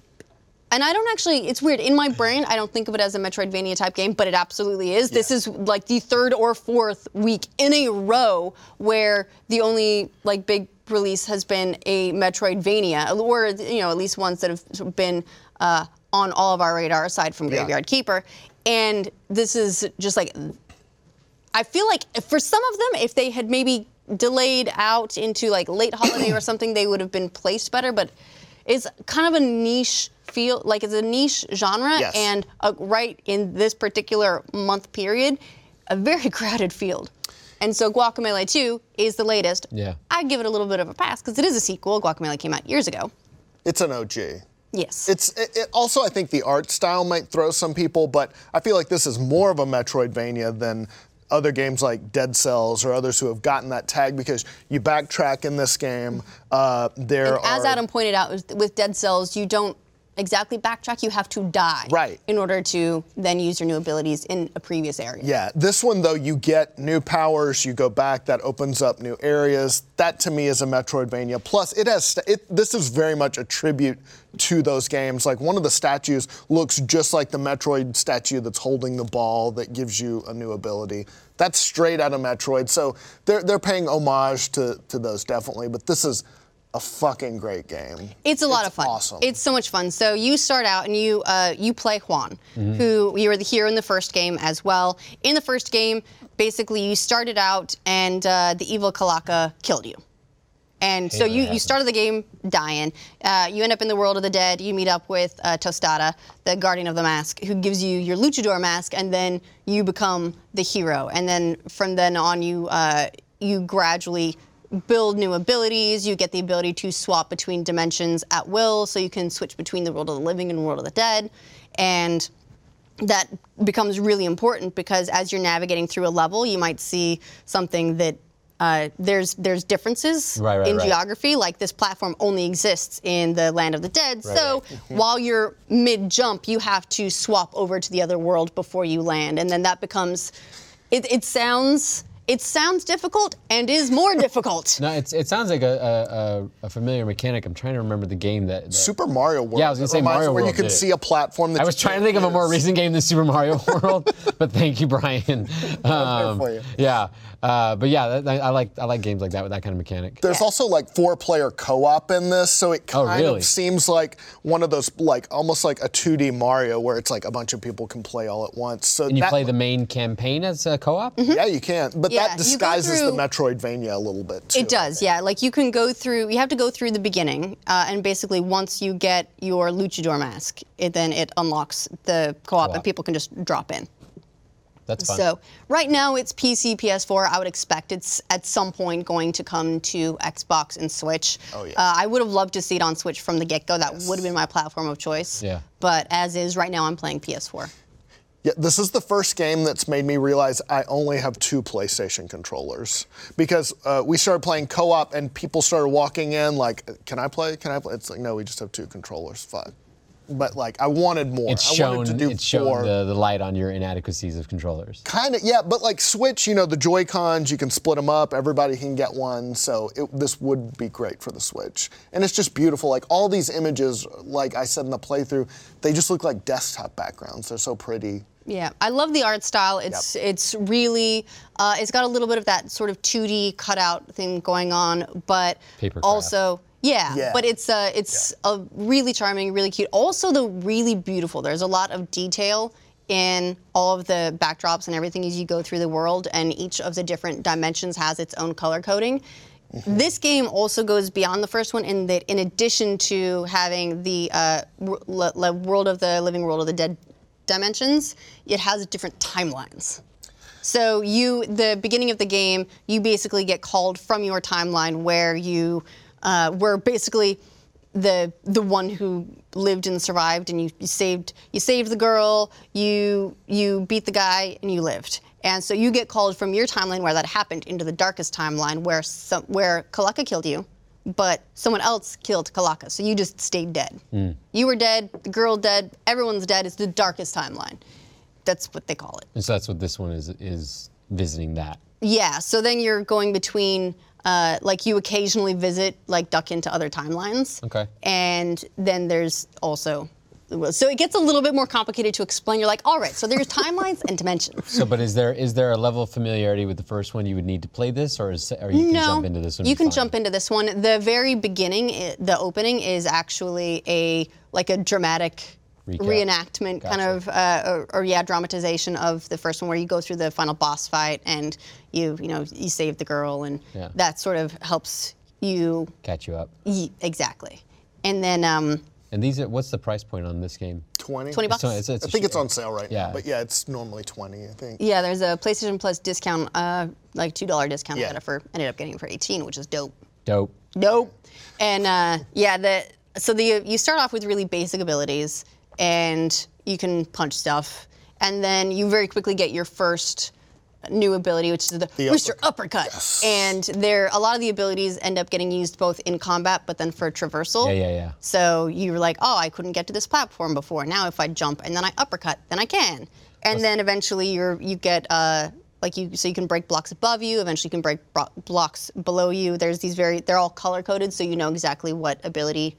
and I don't actually it's weird in my brain I don't think of it as a Metroidvania type game but it absolutely is. This is like the third or fourth week in a row where the only like big release has been a Metroidvania or you know at least ones that have been uh, on all of our radar aside from Graveyard Keeper and this is just like I feel like for some of them, if they had maybe delayed out into like late holiday or something, they would have been placed better. But it's kind of a niche feel, like it's a niche genre, Yes. and uh, right in this particular month period, a very [LAUGHS] crowded field. And so Guacamelee 2 is the latest. Yeah. I give it a little bit of a pass because it is a sequel. Guacamelee came out years ago. It's an OG. Yes. It's it, it, also I think the art style might throw some people, but I feel like this is more of a Metroidvania than other games like Dead Cells or others who have gotten that tag because you backtrack in this game. Uh, there And as are Adam pointed out, with- with Dead Cells, you don't exactly backtrack. You have to die Right. in order to then use your new abilities in a previous area. Yeah, this one though, you get new powers, you go back, that opens up new areas. That to me is a Metroidvania. Plus, it has st- it, this is very much a tribute to those games. Like one of the statues looks just like the Metroid statue that's holding the ball that gives you a new ability. That's straight out of Metroid. So they're they're paying homage to to those definitely. But this is a fucking great game. It's a lot of fun. Awesome. It's so much fun. So you start out and you uh, you play Juan, who you were the hero in the first game as well. In the first game, basically you started out and uh, the evil Calaca killed you. And so you, you started the game dying. Uh, you end up in the world of the dead. You meet up with uh, Tostada, the guardian of the mask, who gives you your luchador mask, and then you become the hero. And then from then on, you uh, you gradually build new abilities. You get the ability to swap between dimensions at will, so you can switch between the world of the living and the world of the dead. And that becomes really important because as you're navigating through a level, you might see something that uh, there's there's differences Right, right, in right. geography. Like this platform only exists in the land of the dead. so [LAUGHS] while you're mid jump, you have to swap over to the other world before you land, and then that becomes. It, it sounds it sounds difficult and is more [LAUGHS] difficult. No, it's, it sounds like a, a, a, a familiar mechanic. I'm trying to remember the game that. that- Super Mario World. Yeah, I was gonna say Mario me Where you World can did see a platform that I you was trying to can't think of a more recent game than Super Mario [LAUGHS] World, but thank you, Brian. Um, for you. Yeah, uh, but yeah, that, I like I like games like that with that kind of mechanic. There's Yeah. also like four-player co-op in this, so it Oh, kind really? of seems like one of those like almost like a 2D Mario where it's like a bunch of people can play all at once. So And you that, play the main campaign as a co-op. yeah, you can, but Yeah, that you go disguises the Metroidvania a little bit. Too, It does, yeah. Like you can go through, you have to go through the beginning, uh, and basically once you get your luchador mask, it then it unlocks the co-op, Co-op. and people can just drop in. That's fun. So right now it's PC, PS4. I would expect it's at some point going to come to Xbox and Switch. Oh, yeah. Uh, I would have loved to see it on Switch from the get-go. That would have been my platform of choice. Yeah. But as is, right now I'm playing PS4. Yeah, this is the first game that's made me realize I only have two PlayStation controllers because uh, we started playing co-op and people started walking in like, "Can I play? Can I play?" It's like, no, we just have two controllers. Fuck. But like, I wanted more. it's I shown wanted to do it's shown four. the, the light on your inadequacies of controllers. Kind of, yeah, but like Switch, you know, the Joy Cons, you can split them up. Everybody can get one, so it, this would be great for the Switch. And it's just beautiful. Like all these images, like I said in the playthrough, they just look like desktop backgrounds. They're so pretty. Yeah, I love the art style. It's it's really uh, it's got a little bit of that sort of 2D cutout thing going on, but Paper also yeah, Yeah. but it's uh, it's a really charming, really cute. Also, the really beautiful. There's a lot of detail in all of the backdrops and everything as you go through the world, and each of the different dimensions has its own color coding. This game also goes beyond the first one in that, in addition to having the uh, w- le- le- world of the living world of the dead dimensions, it has different timelines. So you, the beginning of the game, you basically get called from your timeline where you uh, were basically the the one who lived and survived, and you, you saved you saved the girl, you you beat the guy, and you lived. And so you get called from your timeline where that happened into the darkest timeline where some, where Calaca killed you, but someone else killed Calaca. So you just stayed dead. You were dead, the girl dead, everyone's dead. It's the darkest timeline. That's what they call it. And so that's what this one is is visiting that. Yeah, so then you're going between, uh, like you occasionally visit, like duck into other timelines. Okay. And then there's also, so it gets a little bit more complicated to explain. You're like, all right, so there's timelines and dimensions. So, but is there is there a level of familiarity with the first one you would need to play this, or is or you can no, jump into this one? you can fine? jump into this one. The very beginning, the opening is actually a like a dramatic Recap. reenactment, kind of, uh, or, or yeah, dramatization of the first one, where you go through the final boss fight and you you know you save the girl, and Yeah. that sort of helps you catch you up. Ye- exactly. And then, um, And these are what's the price point on this game? 20? 20 bucks? So it's, it's I think it's on sale right Yeah. now. But yeah, it's normally 20, I think. yeah, there's a PlayStation Plus discount, uh, like two dollar discount. I Yeah. got it for ended up getting it for 18, which is dope. dope. Nope. And uh, yeah, the so the you start off with really basic abilities, and you can punch stuff, and then you very quickly get your first new ability, which is the, The Rooster Uppercut. Yes. And there, a lot of the abilities end up getting used both in combat, but then for traversal. Yeah, yeah, yeah. So you're like, oh, I couldn't get to this platform before. Now if I jump and then I uppercut, then I can. And then eventually you're you get uh, like you so you can break blocks above you. Eventually you can break bro- blocks below you. There's these very they're all color coded, so you know exactly what ability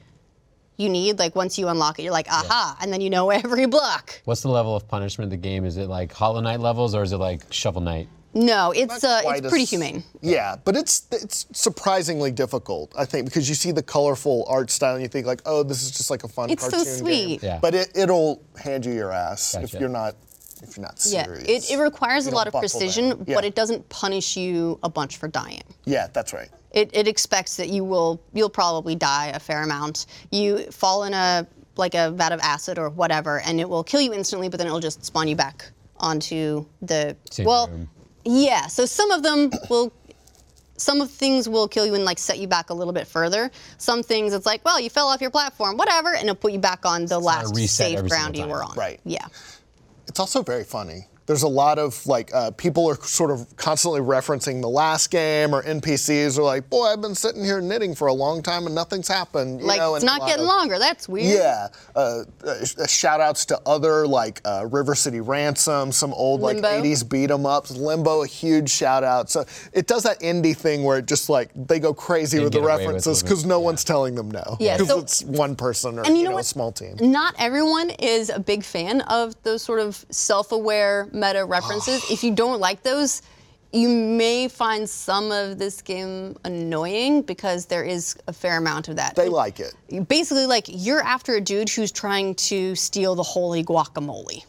you need. Like once you unlock it, you're like, aha, and then you know [LAUGHS] every block. What's the level of punishment in the game? Is it like Hollow Knight levels, or is it like Shovel Knight? No, it's uh, quite it's as- pretty humane. Yeah, but it's it's surprisingly difficult, I think, because you see the colorful art style and you think like, oh, this is just like a fun It's so sweet. game. Yeah. But it, it'll hand you your ass if you're not if you're not Yeah, it, it requires You a lot of precision. Yeah. but it doesn't punish you a bunch for dying. Yeah, that's right. it, it expects that you will you'll probably die a fair amount. You fall in a like a vat of acid or whatever, and it will kill you instantly, but then it'll just spawn you back onto the Same well, room. yeah. So some of them will. Some of things will kill you and like set you back a little bit further. Some things it's like, well, you fell off your platform, whatever, and it'll put you back on the not a last reset safe ground you were on. Right. Yeah. It's also very funny. There's a lot of like uh, people are sort of constantly referencing the last game, or NPCs are like, "Boy, I've been sitting here knitting for a long time and nothing's happened." You Like know, it's not getting of- longer. That's weird. Yeah, uh, uh, sh- shout outs to other like uh, River City Ransom, some old like Limbo. 80s beat 'em ups. Limbo, a huge shout out. So it does that indie thing where it just like they go crazy with the get away with references because no Yeah. one's telling them no. Yeah, because so- it's one person or And you know know, a small team. Not everyone is a big fan of those sort of self-aware meta references. if you don't like those, you may find some of this game annoying because there is a fair amount of that. They like it. Basically, like you're after a dude who's trying to steal the holy guacamole.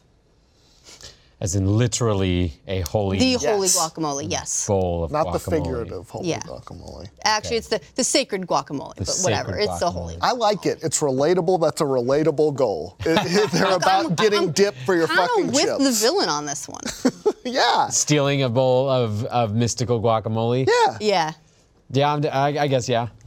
As in literally a holy The holy guacamole, mm. yes. bowl of Not the figurative holy Yeah. guacamole. Actually, it's the, the sacred guacamole, but whatever. sacred It's the guacamole. holy. I like it. It's relatable. That's a relatable goal. [LAUGHS] It- it- they're about getting dip for your Kind fucking of with chips. the villain on this one. [LAUGHS] yeah. Stealing a bowl of, of mystical guacamole. Yeah. yeah. Yeah, I'm, I, I guess, yeah. [LAUGHS]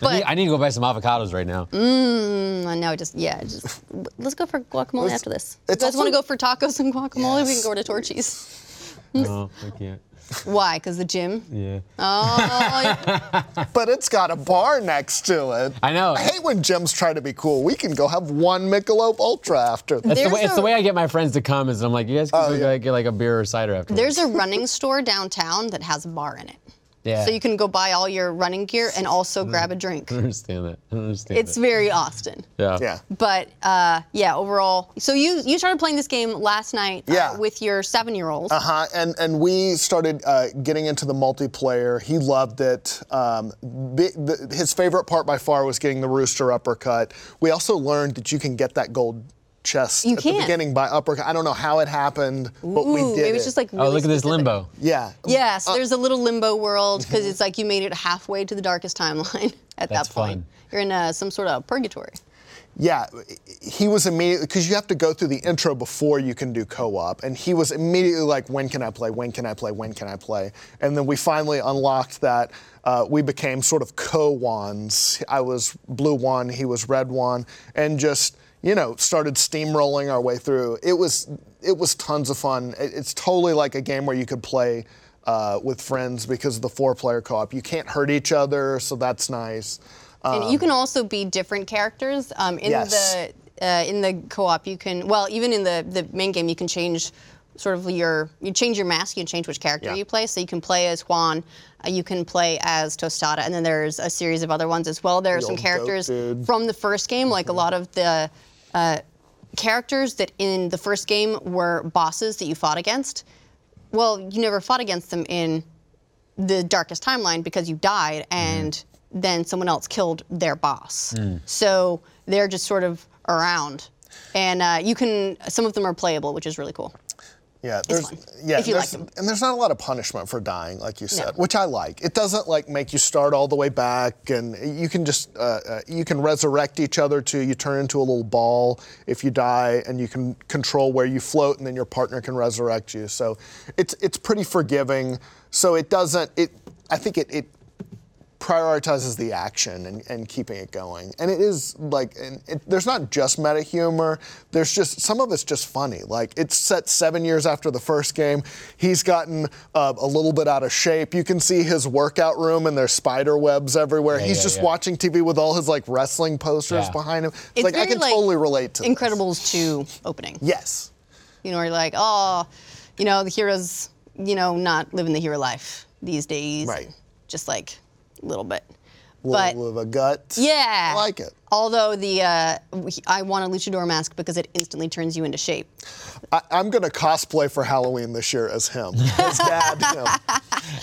But I need, I need to go buy some avocados right now. Mm, I know, just yeah, just let's go for guacamole Let's- after this. You it's guys want to go for tacos and guacamole? We can go to Torchy's. [LAUGHS] no, I can't. Why? Because the gym. Yeah. Oh, [LAUGHS] But it's got a bar next to it. I know. I hate when gyms try to be cool. We can go have one Michelob Ultra after. It's the, There's way, it's the way I get my friends to come is I'm like, you guys can Oh, go yeah. get like a beer or cider after. there's a running store downtown that has a bar in it. Yeah. So you can go buy all your running gear and also [LAUGHS] grab a drink. I understand that. I understand It's that. very Austin. yeah. Yeah. But uh, yeah, overall. So you you started playing this game last night uh, Yeah. with your seven-year-old. Uh huh. And and we started uh, getting into the multiplayer. He loved it. Um, bi- the, his favorite part by far was getting the rooster uppercut. We also learned that you can get that gold chest You at can. the beginning by uppercut. I don't know how it happened, but we did it. it's just like Oh, really look at this limbo. yeah. Yeah, so Uh, there's a little limbo world because it's like you made it halfway to the darkest timeline [LAUGHS] at That's that point. fun. You're in uh, some sort of purgatory. Yeah, he was immediately because you have to go through the intro before you can do co-op, and he was immediately like, "When can I play? When can I play? When can I play?" And then we finally unlocked that. Uh, we became sort of co-wands. I was blue one, he was red one, and just you know started steamrolling our way through. It was it was tons of fun. It- it's totally like a game where you could play. Uh, with friends because of the four-player co-op, you can't hurt each other, so that's nice. And you can also be different characters. Um, in Yes. the uh, in the co-op, you can well even in the the main game, you can change sort of your you change your mask, you can change which character Yeah. you play. So you can play as Juan, uh, you can play as Tostada, and then there's a series of other ones as well. There are The some characters from the first game, like a lot of the uh, characters that in the first game were bosses that you fought against. Well, you never fought against them in the darkest timeline because you died and then someone else killed their boss. So they're just sort of around. And uh, you can, some of them are playable, which is really cool. Yeah, there's yeah, if you like them. and there's not a lot of punishment for dying, like you said, which I like. It doesn't like make you start all the way back, and you can just uh, uh, you can resurrect each other too. You turn into a little ball if you die, and you can control where you float, and then your partner can resurrect you. So it's it's pretty forgiving. So it doesn't it. I think it it prioritizes the action and, and keeping it going. And it is like, and it, there's not just meta humor. There's just some of it's just funny. Like it's set seven years after the first game. He's gotten uh, a little bit out of shape. You can see his workout room and there's spider webs everywhere. Yeah, He's yeah, just yeah. watching TV with all his like wrestling posters Yeah. behind him. It's, It's like I can like, totally relate to this. Incredibles 2 opening. Yes. You know, where you're like, oh, you know, the heroes, you know, not living the hero life these days. Right. Just like a little bit. Little But bit of a gut. yeah. I like it. Although the, uh, I want a luchador mask because it instantly turns you into shape. I, I'm gonna cosplay for Halloween this year as him, [LAUGHS] as Dad. him.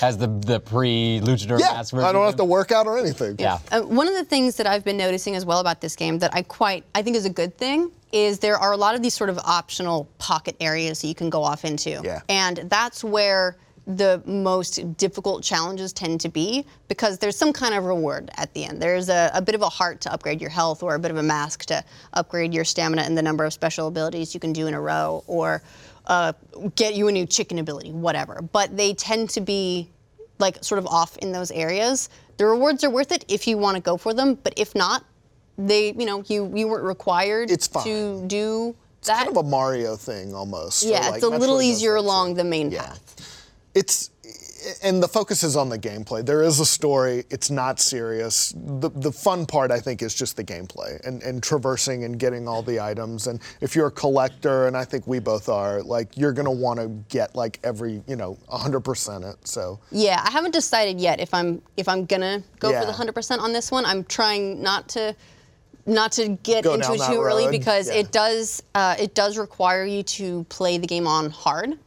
As the the pre luchador Yeah, mask I don't have to work out or anything. Yeah. Uh, one of the things that I've been noticing as well about this game that I quite I think is a good thing is there are a lot of these sort of optional pocket areas that you can go off into. Yeah. And that's where the most difficult challenges tend to be because there's some kind of reward at the end. There's a, a bit of a heart to upgrade your health or a bit of a mask to upgrade your stamina and the number of special abilities you can do in a row or uh, get you a new chicken ability, whatever. But they tend to be like sort of off in those areas. The rewards are worth it if you want to go for them, but if not, they, you know, you you weren't required to do that. It's kind of a Mario thing almost. yeah, like it's a little easier along the main Yeah. path. It's and the focus is on the gameplay. There is a story. It's not serious. The the fun part I think is just the gameplay and, and traversing and getting all the items. And if you're a collector, and I think we both are, like you're gonna want to get like every you know 100% it. So Yeah, I haven't decided yet if I'm if I'm gonna go for the hundred percent on this one. I'm trying not to not to get Go into it too early because yeah. it does uh, it does require you to play the game on hard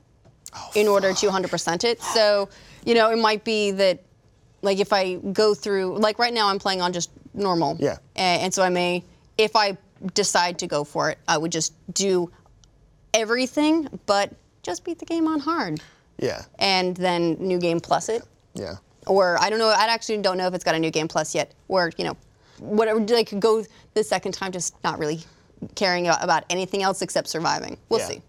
Oh, in order to 100% it. So you know it might be that like if I go through like right now I'm playing on just normal. Yeah. A- And, so I may if I decide to go for it, I would just do everything, but just beat the game on hard yeah, and then new game plus it yeah. or I don't know. I actually don't know if it's got a new game plus yet, or you know, whatever. Like go the second time, just not really caring about anything else except surviving. We'll Yeah. see.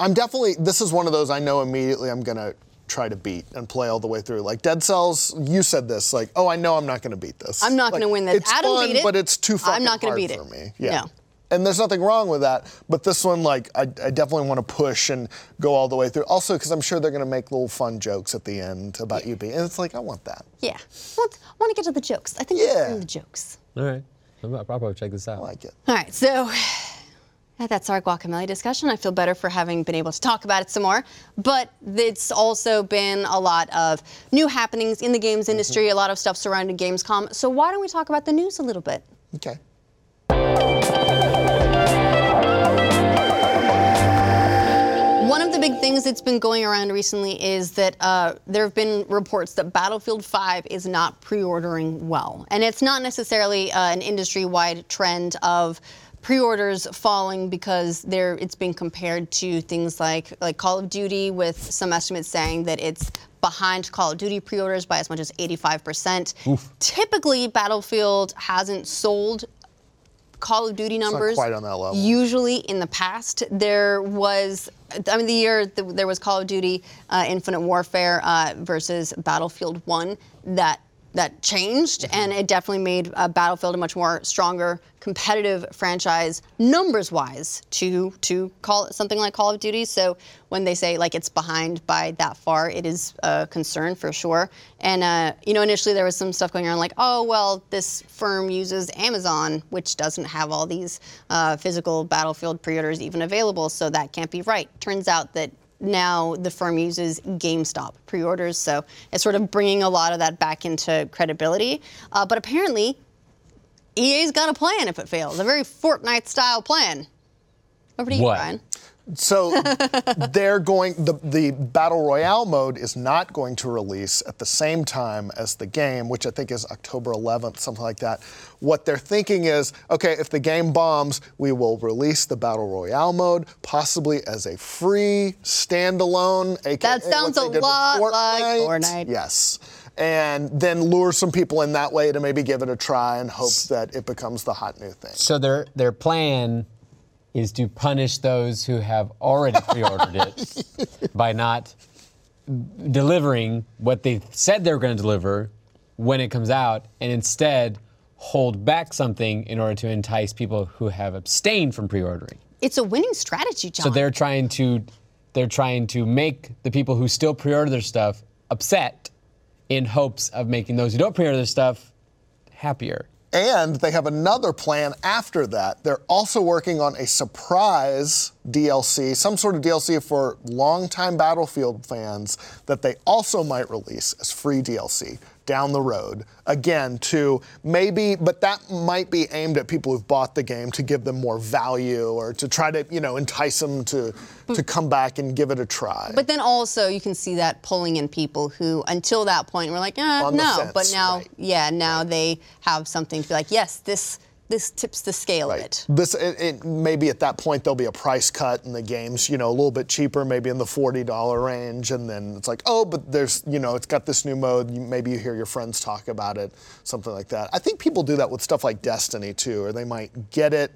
I'm definitely. This is one of those I know immediately. I'm gonna try to beat and play all the way through. Like Dead Cells, you said this. Like, oh, I know I'm not gonna beat this. I'm not Like, gonna win this. It's Adam fun, beat it. but it's too I'm not gonna hard beat it. for me. Yeah. No. And there's nothing wrong with that, but this one, like, I, I definitely want to push and go all the way through. Also, because I'm sure they're gonna make little fun jokes at the end about you being, and it's like I want that. Yeah. Well, I want to get to the jokes. I think Yeah. we're the jokes. All right. I'll probably check this out. I like it. All right, so yeah, that's our guacamole discussion. I feel better for having been able to talk about it some more. But it's also been a lot of new happenings in the games industry, a lot of stuff surrounding Gamescom. So why don't we talk about the news a little bit? Okay. One of the big things that's been going around recently is that uh, there have been reports that Battlefield 5 is not pre-ordering well, and it's not necessarily uh, an industry-wide trend of pre-orders falling because there it's being compared to things like like Call of Duty, with some estimates saying that it's behind Call of Duty pre-orders by as much as 85%. Typically, Battlefield hasn't sold Call of Duty numbers. quite on that level. Usually in the past, there was, I mean, the year there was Call of Duty uh, Infinite Warfare uh, versus Battlefield 1, that that changed, Mm-hmm. and it definitely made uh, Battlefield a much more stronger, competitive franchise numbers-wise to to call it something like Call of Duty. So when they say like it's behind by that far, it is a concern for sure. And uh, you know, initially there was some stuff going on like, oh well, this firm uses Amazon, which doesn't have all these uh, physical Battlefield pre-orders even available, so that can't be right. Turns out that now the firm uses GameStop pre-orders, so it's sort of bringing a lot of that back into credibility. Uh, but apparently, EA's got a plan if it fails, a very Fortnite-style plan. Over to you, What? Brian. So they're going the the battle royale mode is not going to release at the same time as the game, which I think is October 11th, something like that. What they're thinking is, okay, if the game bombs, we will release the battle royale mode, possibly as a free standalone. AKA That sounds what they a did with lot like Fortnite. Yes. And then lure some people in that way to maybe give it a try and hope that it becomes the hot new thing. So their their plan is to punish those who have already pre-ordered it [LAUGHS] by not delivering what they said they were going to deliver when it comes out, and instead hold back something in order to entice people who have abstained from pre-ordering. It's a winning strategy, John. So they're trying to they're trying to make the people who still pre-order their stuff upset in hopes of making those who don't pre-order their stuff happier. And they have another plan after that. They're also working on a surprise DLC, some sort of DLC for longtime Battlefield fans that they also might release as free DLC down the road. Again, to maybe, but that might be aimed at people who've bought the game to give them more value or to try to, you know, entice them to, to come back and give it a try. But then also you can see that pulling in people who, until that point, were like, eh, On the no. fence, but now, right. yeah, now they have something to be like, yes, this this tips the scale of it. This it, it, maybe at that point there'll be a price cut and the game's you know a little bit cheaper, maybe in the forty dollar range, and then it's like oh, but there's you know it's got this new mode. Maybe you hear your friends talk about it, something like that. I think people do that with stuff like Destiny too, or they might get it.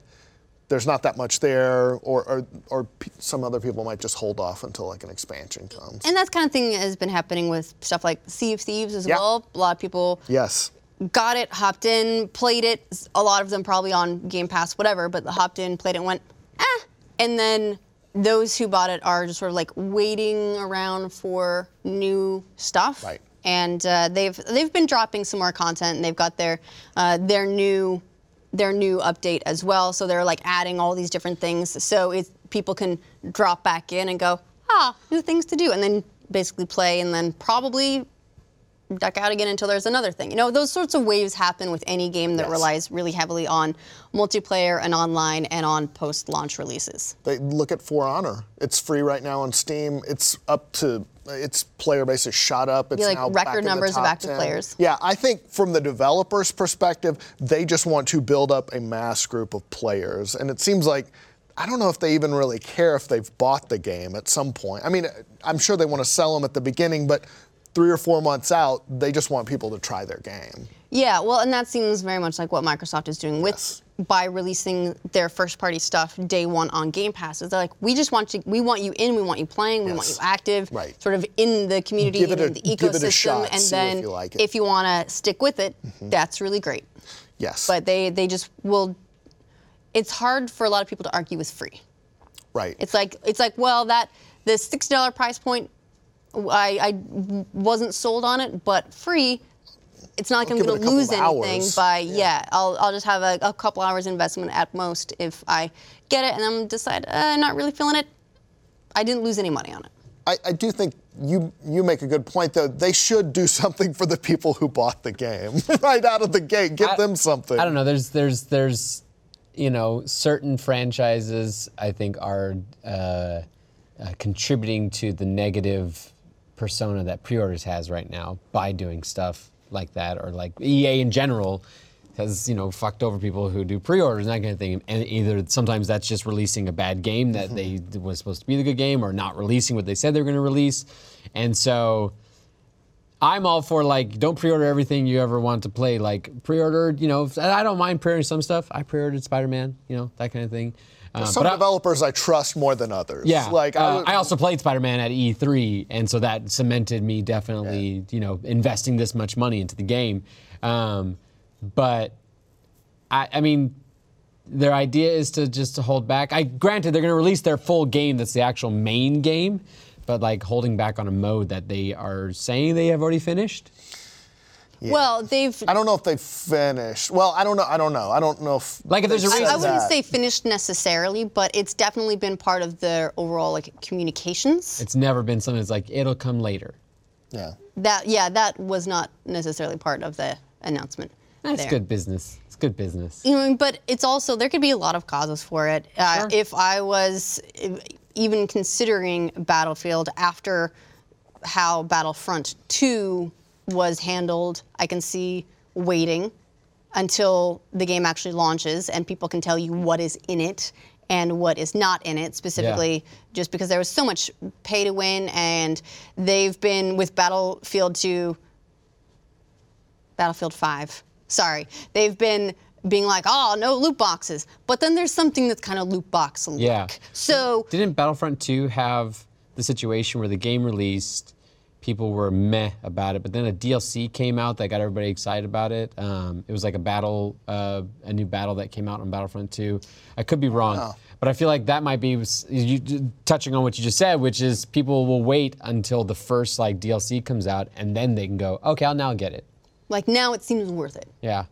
There's not that much there, or or, or some other people might just hold off until like an expansion comes. And that kind of thing has been happening with stuff like Sea of Thieves as Yeah. well. A lot of people yes. Got it, hopped in, played it. A lot of them probably on Game Pass, whatever, but hopped in, played it, and went, eh, and then those who bought it are just sort of like waiting around for new stuff. Right. And uh, they've they've been dropping some more content, and they've got their uh, their new their new update as well. So they're like adding all these different things, so it people can drop back in and go, ah, new things to do, and then basically play, and then probably duck out again until there's another thing. You know, those sorts of waves happen with any game that Yes. relies really heavily on multiplayer and online and on post-launch releases. They look at For Honor. It's free right now on Steam. It's up to its player base has shot up. It's Yeah, like now record back in the numbers of active 10. players. Yeah, I think from the developer's perspective, they just want to build up a mass group of players, and it seems like. I don't know if they even really care if they've bought the game at some point. I mean, I'm sure they want to sell them at the beginning, but three or four months out, they just want people to try their game. Yeah, well, and that seems very much like what Microsoft is doing with Yes. by releasing their first-party stuff day one on Game Pass. They're like, we just want you, we want you in, we want you playing, we want you active, Right. sort of in the community, in the give it a ecosystem, shot, and see if you like. Mm-hmm. you want to stick with it, that's really great. Yes. But they they just will. It's hard for a lot of people to argue with free. right. It's like it's like well that the sixty dollar price point, I, I wasn't sold on it, but free. It's not like I'm give it going to lose anything hours. by yeah. I'll I'll just have a, a couple hours investment at most if I get it and then decide uh, not really feeling it. I didn't lose any money on it. I, I do think you you make a good point though. They should do [LAUGHS] something for the people who bought the game [LAUGHS] right out of the gate. Give I- them something. I don't know. There's there's there's you know certain franchises I think are uh, uh, contributing to the negative persona that pre-orders has right now by doing stuff like that or like EA in general has you know fucked over people who do pre-orders and that kind of thing and either sometimes that's just releasing a bad game that mm-hmm. they was supposed to be the good game or not releasing what they said they were going to release and so I'm all for like don't pre-order everything you ever want to play. Like pre-order, you know, I don't mind pre-ordering some stuff. I pre-ordered Spider-Man, you know, that kind of thing. Um, Some but I- developers I trust more than others. yeah, Like uh, would- I also played Spider-Man at E3, and so that cemented me definitely, you know, investing this much money into the game. Um, but I, I mean, their idea is to just to hold back. I granted they're going to release their full game. That's the actual main game, but like holding back on a mode that they are saying they have already finished. Well, they've. I don't know if they finished. Well, I don't know. I don't know. I don't know if Like, if there's a reason- I, I wouldn't that. say finished necessarily, but it's definitely been part of their overall like communications. It's never been something that's like it'll come later. Yeah. That yeah, that was not necessarily part of the announcement. That's there. good business. It's good business. You know, but it's also there could be a lot of causes for it. Uh, Sure. If I was even considering Battlefield after how Battlefront 2 was handled, I can see waiting until the game actually launches and people can tell you what is in it and what is not in it specifically just because there was so much pay to win and they've been with Battlefield 2 Battlefield 5. Sorry. They've been being like, oh, no loot boxes. But then there's something that's kind of loot box like. Yeah. So, Didn't Battlefront 2 have the situation where the game released, people were meh about it, but then a DLC came out that got everybody excited about it. Um, it was like a battle, uh, a new battle that came out on Battlefront 2. I could be wrong, but I feel like that might be you, touching on what you just said, which is people will wait until the first like DLC comes out and then they can go, okay, I'll now get it. like, now it seems worth it. Yeah.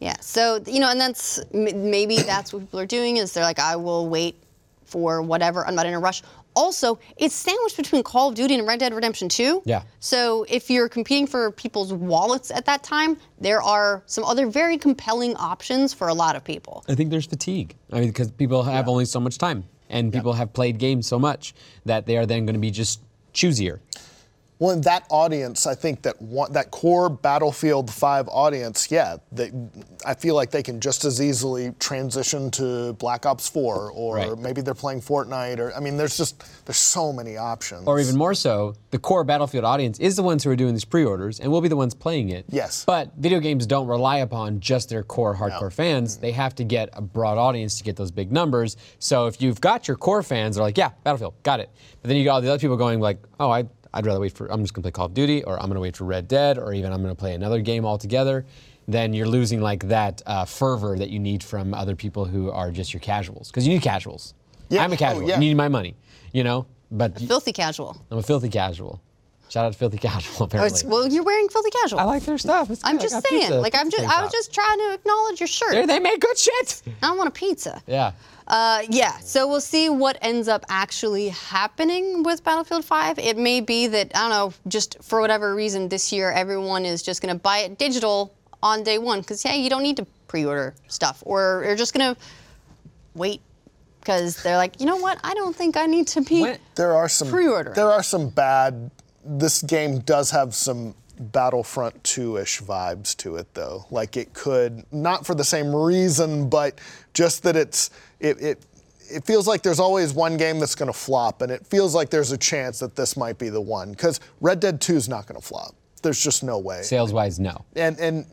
Yeah. So, you know, and that's maybe that's what people are doing is they're like, I will wait for whatever. I'm not in a rush. Also, it's sandwiched between Call of Duty and Red Dead Redemption 2. Yeah. So if you're competing for people's wallets at that time, there are some other very compelling options for a lot of people. I think there's fatigue. I mean, because people have only so much time, and people have played games so much that they are then going to be just choosier. Well, in that audience, I think that one, that core Battlefield 5 audience, yeah, they, I feel like they can just as easily transition to Black Ops 4, or Right. maybe they're playing Fortnite, or I mean, there's just there's so many options. Or even more so, the core Battlefield audience is the ones who are doing these pre-orders and will be the ones playing it. Yes. But video games don't rely upon just their core hardcore fans. They have to get a broad audience to get those big numbers. So if you've got your core fans, they're like, yeah, Battlefield, got it. But then you got all the other people going like, oh, I, I'd rather wait for, I'm just gonna play Call of Duty, or I'm gonna wait for Red Dead, or even I'm gonna play another game altogether. Then you're losing like that uh, fervor that you need from other people who are just your casuals, because you need casuals. Yeah. I'm a Oh, casual. yeah. I need my money, you know. But Filthy casual. I'm a filthy casual. Shout out to filthy casual. [LAUGHS] Oh, Apparently, it's- well, you're wearing filthy casual. I like their stuff. It's I'm just saying. pizza. Like I'm just. I was just trying to acknowledge your shirt. They, they make good shit. I want a pizza. Yeah. Uh, yeah, so we'll see what ends up actually happening with Battlefield 5. It may be that, I don't know, just for whatever reason this year, everyone is just going to buy it digital on day one because, yeah, you don't need to pre order stuff. Or you're just going to wait because they're like, you know what, I don't think I need to be. When- There are some Pre-ordering. There are some bad. This game does have some Battlefront 2-ish vibes to it, though. Like it could, not for the same reason, but just that it's it. it it feels like there's always one game that's going to flop, and it feels like there's a chance that this might be the one. Because Red Dead 2 is not going to flop. There's just no way. Sales wise, no. And and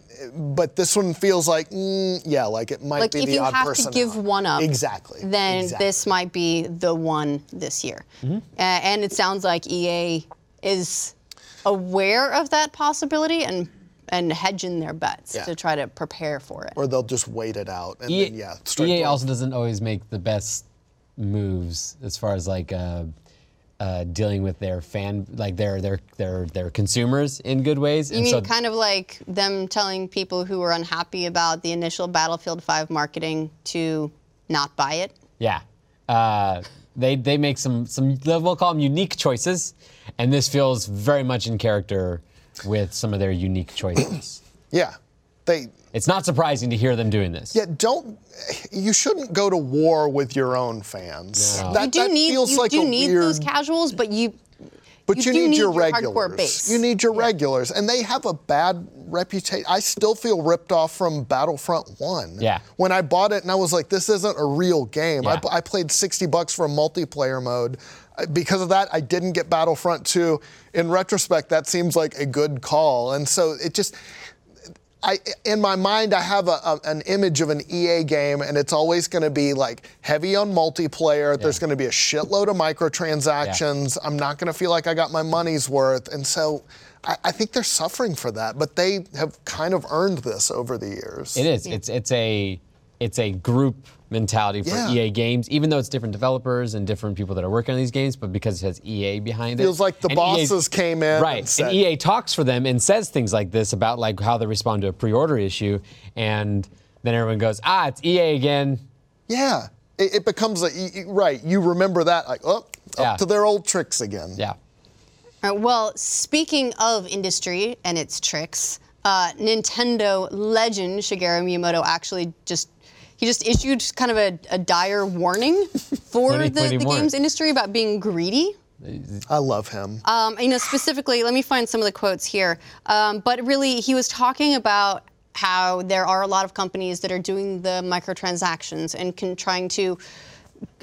but this one feels like mm, yeah, like it might Like be if the you have person to give out. one up, Exactly. then exactly. this might be the one this year. Mm-hmm. Uh, and it sounds like EA is aware of that possibility and and hedge in their bets Yeah. to try to prepare for it. or they'll just wait it out and EA, then yeah. strike EA throwing. also doesn't always make the best moves as far as like uh, uh, dealing with their fan, like their their their their consumers in good ways. you mean kind of like them telling people who were unhappy about the initial Battlefield 5 marketing to not buy it? Yeah. Uh, they they make some some we'll call them unique choices, and this feels very much in character with some of their unique choices. [CLEARS THROAT] Yeah. They it's not surprising to hear them doing this. yeah, don't you shouldn't go to war with your own fans. No. That, you do that need feels you like do need weird, those casuals, but you but you you, need, need your your regulars. base. You need your regulars, and they have a bad reputation. I still feel ripped off from Battlefront One. Yeah. When I bought it, and I was like, "This isn't a real game." I, Yeah. I played 60 bucks for a multiplayer mode. Because of that, I didn't get Battlefront 2. In retrospect, that seems like a good call, and so it just. I, in my mind, I have a, a- an image of an EA game, and it's always going to be like heavy on multiplayer. There's going to be a shitload of microtransactions. I'm not going to feel like I got my money's worth, and so I, I think they're suffering for that. But they have kind of earned this over the years. It is. It's it's a it's a group mentality for Yeah. EA games, even though it's different developers and different people that are working on these games, but because it has EA behind it. Feels like the and bosses came in Right. and said- EA talks for them and says things like this about like how they respond to a pre-order issue, and then everyone goes, ah, it's EA again. Yeah, it, it becomes a, right. You remember that like oh, Yeah. up to their old tricks again. Yeah. All right, well, speaking of industry and its tricks, uh, Nintendo legend Shigeru Miyamoto actually just he just issued kind of a, a dire warning [LAUGHS] for What the, did he- what did he the games industry about being greedy. I love him. Um, you know, specifically, let me find some of the quotes here. Um, but really, he was talking about how there are a lot of companies that are doing the microtransactions and can trying to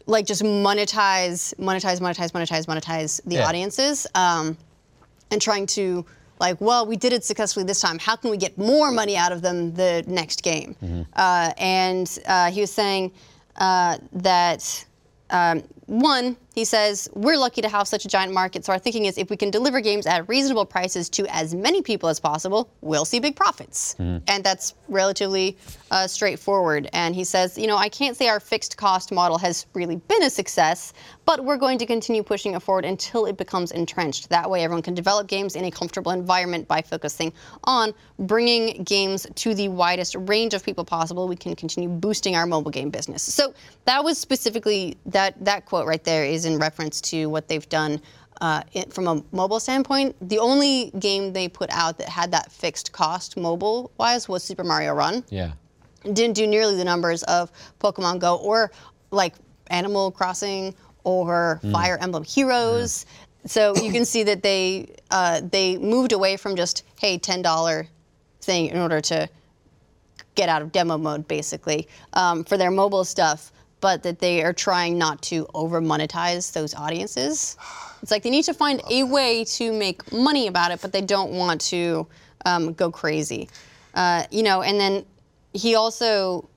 like just monetize, monetize, monetize, monetize, monetize the Yeah. audiences, um, and trying to like, well, we did it successfully this time. How can we get more money out of them the next game? Uh, and uh, he was saying uh, that um, one, he says, we're lucky to have such a giant market. So our thinking is if we can deliver games at reasonable prices to as many people as possible, we'll see big profits. And that's relatively uh, straightforward. And he says, you know, I can't say our fixed cost model has really been a success, but we're going to continue pushing it forward until it becomes entrenched. That way, everyone can develop games in a comfortable environment by focusing on bringing games to the widest range of people possible. We can continue boosting our mobile game business. So that was specifically that that quote right there is in reference to what they've done. Uh, it, from a mobile standpoint, the only game they put out that had that fixed cost mobile-wise was Super Mario Run Yeah. didn't do nearly the numbers of Pokemon Go or like Animal Crossing or Fire Emblem Heroes. So you can see that they uh, they moved away from just hey ten dollar thing in order to get out of demo mode basically um, for their mobile stuff, but that they are trying not to over monetize those audiences. It's like they need to find a way to make money about it, but they don't want to um, go crazy. Uh, you know, and then he also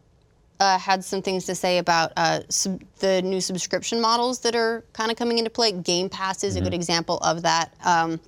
uh, had some things to say about uh, sub- the new subscription models that are kind of coming into play. Game Pass is a good example of that. Um,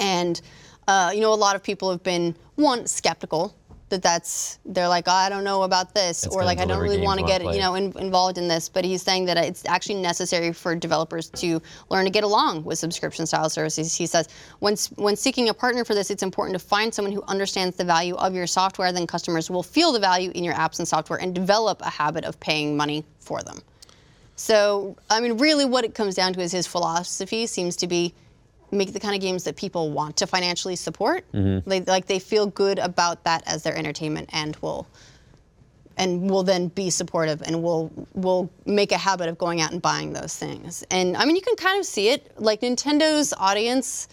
and uh, you know, a lot of people have been one skeptical that that's they're like, oh, I don't know about this, It's or like I don't really want to get you know in, involved in this. But he's saying that it's actually necessary for developers to learn to get along with subscription style services. He says when when seeking a partner for this, it's important to find someone who understands the value of your software. Then customers will feel the value in your apps and software and develop a habit of paying money for them. So, I mean, really what it comes down to is his philosophy seems to be make the kind of games that people want to financially support. Mm-hmm. They, like they feel good about that as their entertainment and will and will then be supportive and will will make a habit of going out and buying those things. And I mean, you can kind of see it. Like Nintendo's audience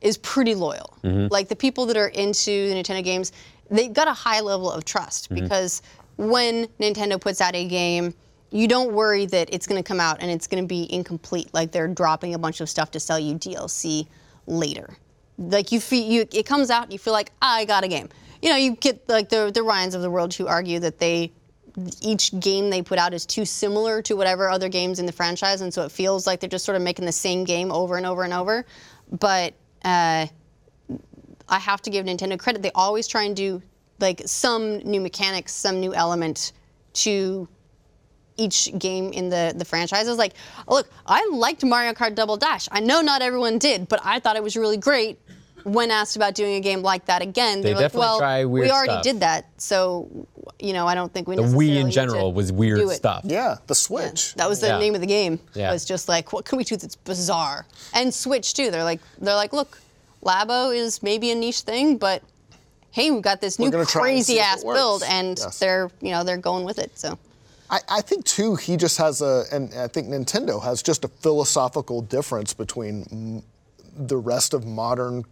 is pretty loyal. Mm-hmm. Like the people that are into the Nintendo games, they've got a high level of trust mm-hmm. because when Nintendo puts out a game, you don't worry that it's going to come out and it's going to be incomplete. Like they're dropping a bunch of stuff to sell you DLC later. Like you feel, you, it comes out, and you feel like I got a game. You know, you get like the the Ryans of the world who argue that they each game they put out is too similar to whatever other games in the franchise, and so it feels like they're just sort of making the same game over and over and over. But uh, I have to give Nintendo credit; they always try and do like some new mechanics, some new element to each game in the the franchises. Like, look, I liked Mario Kart Double Dash. I know not everyone did, but I thought it was really great. When asked about doing a game like that again, They they're like, definitely "Well, try weird we already stuff. did that, so you know, I don't think we The necessarily Wii need in general was weird stuff. Yeah, the Switch. That was the Yeah. name of the game. Yeah. Was just like, what can we do that's bizarre? And Switch too. They're like, they're like, look, Labo is maybe a niche thing, but hey, we've got this new gonna try and see crazy ass build, and Yes. they're, you know, they're going with it. So. I, I think too he just has a, and I think Nintendo has just a philosophical difference between mm, the rest of modern